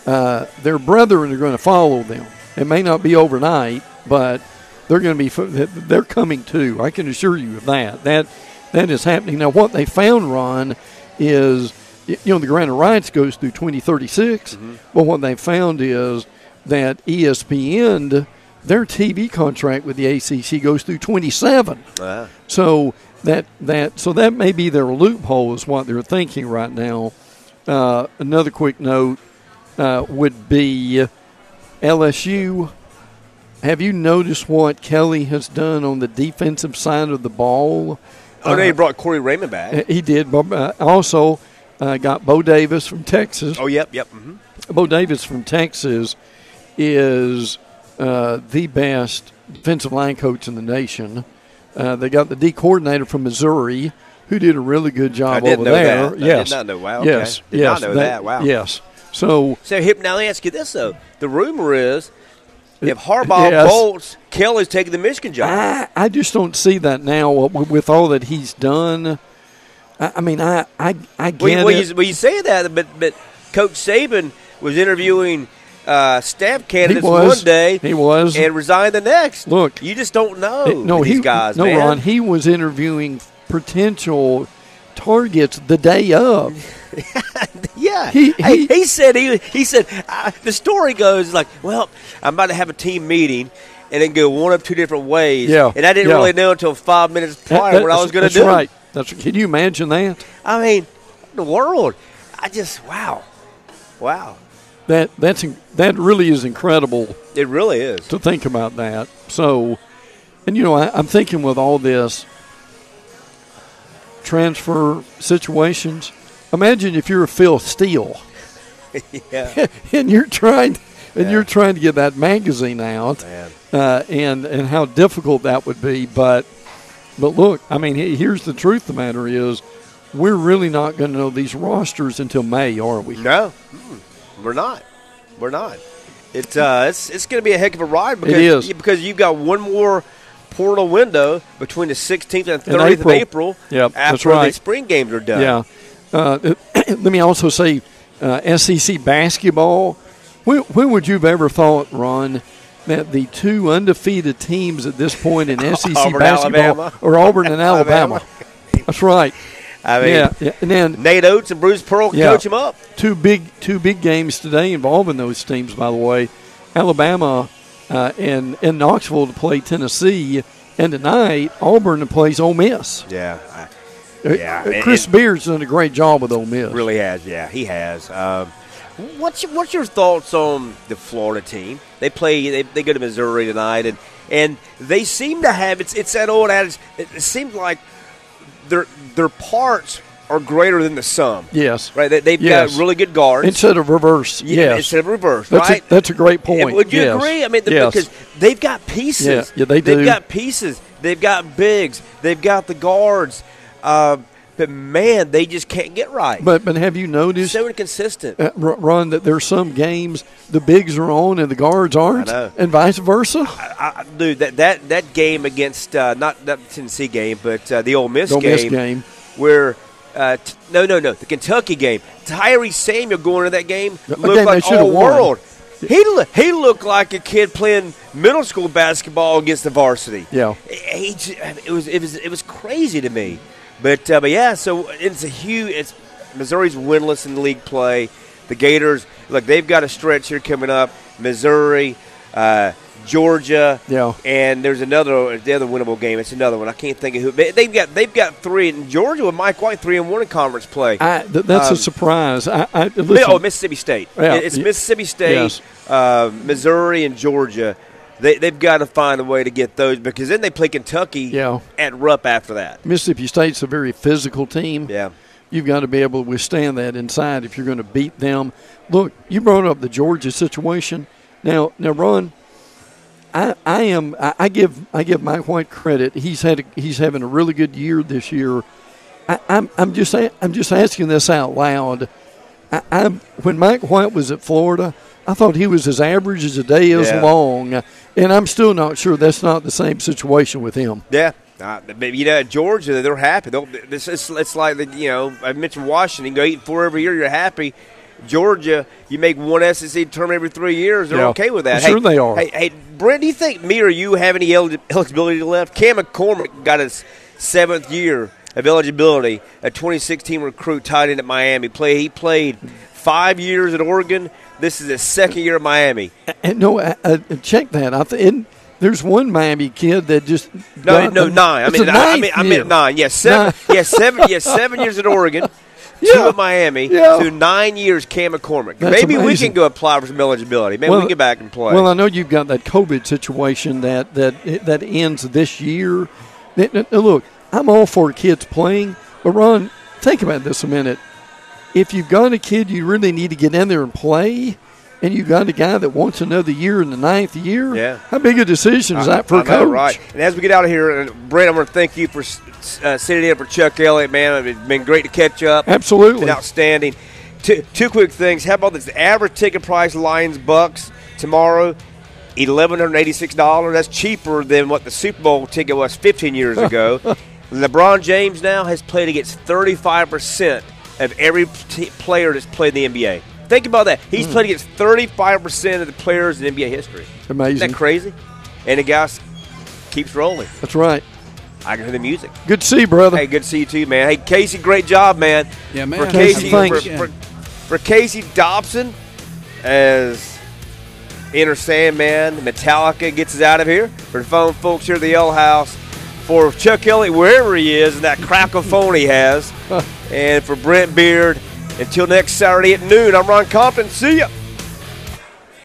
uh, their brethren are going to follow them. It may not be overnight, but they're going to be they're coming too. I can assure you of that. That that is happening now. What they found, Ron, is you know the grant of rights goes through 2036. But what they found is that ESPN their TV contract with the ACC goes through 27. Wow. So that that so that may be their loophole is what they're thinking right now. Uh, another quick note uh, would be LSU. Have you noticed what Kelly has done on the defensive side of the ball? Oh, no, Uh, he brought Corey Raymond back. he did. but, uh, also uh, got Bo Davis from Texas. Oh, yep, yep. hmm Bo Davis from Texas is uh, the best defensive line coach in the nation. Uh, they got the D coordinator from Missouri, who did a really good job I over there. that. I did Yes, not know- wow, okay. Yes, Did yes, not know that. Wow. Yes. So So hip, now let me ask you this though: the rumor is if Harbaugh Yes. bolts, Kelly's taking the Michigan job. I, I just don't see that now with all that he's done. I, I mean, I I, I get well, you, well, it. you, well, you say that, but but Coach Saban was interviewing uh, staff candidates was one day He was. and resigned the next. Look, you just don't know It- no, these he, guys, no, man. Ron, he was interviewing potential targets the day of. Yeah, He- he- he said he he said uh, the story goes like, well, I'm about to have a team meeting. And then go one of two different ways. Yeah, And I didn't yeah. really know until five minutes That- prior what I was going to that's do. right. That's can you imagine that? I mean, the world. I just wow, wow. That that's that really is incredible It really is. to think about that. So, and you know, I, I'm thinking with all this transfer situations. Imagine if you're a Phil Steele Yeah, and you're trying and Yeah. you're trying to get that magazine out, uh, and and how difficult that would be. But but look, I mean, here's the truth. of The matter is, we're really not going to know these rosters until May, are we? No, we're not. We're not. It's uh, it's it's going to be a heck of a ride because because you've got one more portal window between the 16th and In 30th of April. April. Yep, after that's right. the spring games are done. Yeah. Uh, let me also say, uh, SEC basketball. When, when would you have ever thought, Ron, that the two undefeated teams at this point in SEC Auburn, basketball Alabama. are Auburn and Alabama? That's right. I mean, yeah, yeah. And then Nate Oats and Bruce Pearl Yeah. coach him up. two big two big games today involving those teams. By the way, Alabama uh, and in Knoxville to play Tennessee, and tonight Auburn to plays Ole Miss. Yeah, I, Uh, Yeah, uh, Chris and- Beard's done a great job with Ole Miss. really has. Yeah, he has. Um, what's your, what's your thoughts on the Florida team? They play. They, they go to Missouri tonight, and and they seem to have it's it's that old adage. It, it seems like their their parts are greater than the sum. Yes. Right. They, they've Yes. got really good guards. Instead of reverse. Yeah, yes. instead of reverse. That's, right. a, that's a great point. Would you Yes. agree? I mean, the, yes. because they've got pieces. Yeah, yeah, they They've do. got pieces. They've got bigs. They've got the guards. Uh, but man, they just can't get right. but but have you noticed, so inconsistent. uh, Ron, that there's some games the bigs are on and the guards aren't, and vice versa? I, I, dude, that, that that game against uh, not that Tennessee game, but uh, the Ole Miss Ole game, Miss game. where uh, t- no, no, no, the Kentucky game. Tyrese Samuel going into that game looked like all won. world. He loo- he looked like a kid playing middle school basketball against the varsity. Yeah. He, j- it was it was it was crazy to me, but uh, but yeah. So it's a huge. It's Missouri's winless in league play. The Gators look. They've got a stretch here coming up. Missouri, uh, Georgia, Yeah. and there's another the other winnable game. It's another one. I can't think of who. They, they've got they've got three in Georgia with Mike White, three and one in conference play. I, th- that's Um, a surprise. I, I oh, Mississippi State. Yeah. It's Mississippi State, Yes. uh, Missouri, and Georgia. They, they've got to find a way to get those because then they play Kentucky Yeah. at Rupp after that. Mississippi State's a very physical team. Yeah. You've got to be able to withstand that inside if you're going to beat them. Look, you brought up the Georgia situation. Now, now, Ron, I, I am I, I give I give Mike White credit. He's had a, he's having a really good year this year. I, I'm I'm just I'm just asking this out loud. I, I'm when Mike White was at Florida, I thought he was as average as a day is Yeah. long, and I'm still not sure that's not the same situation with him. Yeah. Uh, but, you know, Georgia, they're happy. They'll, this is, it's like, the, you know, I mentioned Washington. You go eight and four every year, you're happy. Georgia, you make one SEC term every three years. They're Yeah. okay with that. I'm sure they are. Hey, hey, Brent, do you think me or you have any eligibility left? Cam McCormick got his seventh year of eligibility, a 2016 recruit tied in at Miami. Play He played five years at Oregon. This is his second year at Miami. And no, I, I, check that. I th- and there's one Miami kid that just No, no, nine. I mean, I, I mean, I meant nine. Yes, seven. Nine. yes, seven. Yes, seven years at Oregon. Two Yeah. at Miami. Yeah. So nine years, Cam McCormick. That's Maybe we can go apply for some eligibility. Maybe we can get back and play. Well, I know you've got that COVID situation that that that ends this year. Look, I'm all for kids playing, but Ron, think about this a minute. If you've got a kid you really need to get in there and play, and you've got a guy that wants another year in the ninth year, Yeah. how big a decision is that for I a know, coach? right? And as we get out of here, and Brent, I'm going to thank you for uh, sitting in for Chuck Elliott, man. It's been great to catch up. Absolutely. Been outstanding. Two, two quick things. How about this? The average ticket price, Lions Bucks tomorrow, eleven hundred eighty-six dollars. That's cheaper than what the Super Bowl ticket was 15 years ago. LeBron James now has played against 35 percent of every t- player that's played in the NBA. Think about that. He's hmm. played against 35 percent of the players in NBA history. Amazing. Isn't that crazy? And the guy keeps rolling. That's right. I can hear the music. Good to see you, brother. Hey, good to see you too, man. Hey, Casey, great job, man. Yeah, man. For Casey, Casey, for, for, for Casey Dobson, as Enter Sandman, Metallica gets us out of here. For the phone folks here at the Ale House, for Chuck Elliott, wherever he is, and that crackle he has, and for Brent Beard, until next Saturday at noon, I'm Ron Compton. See ya.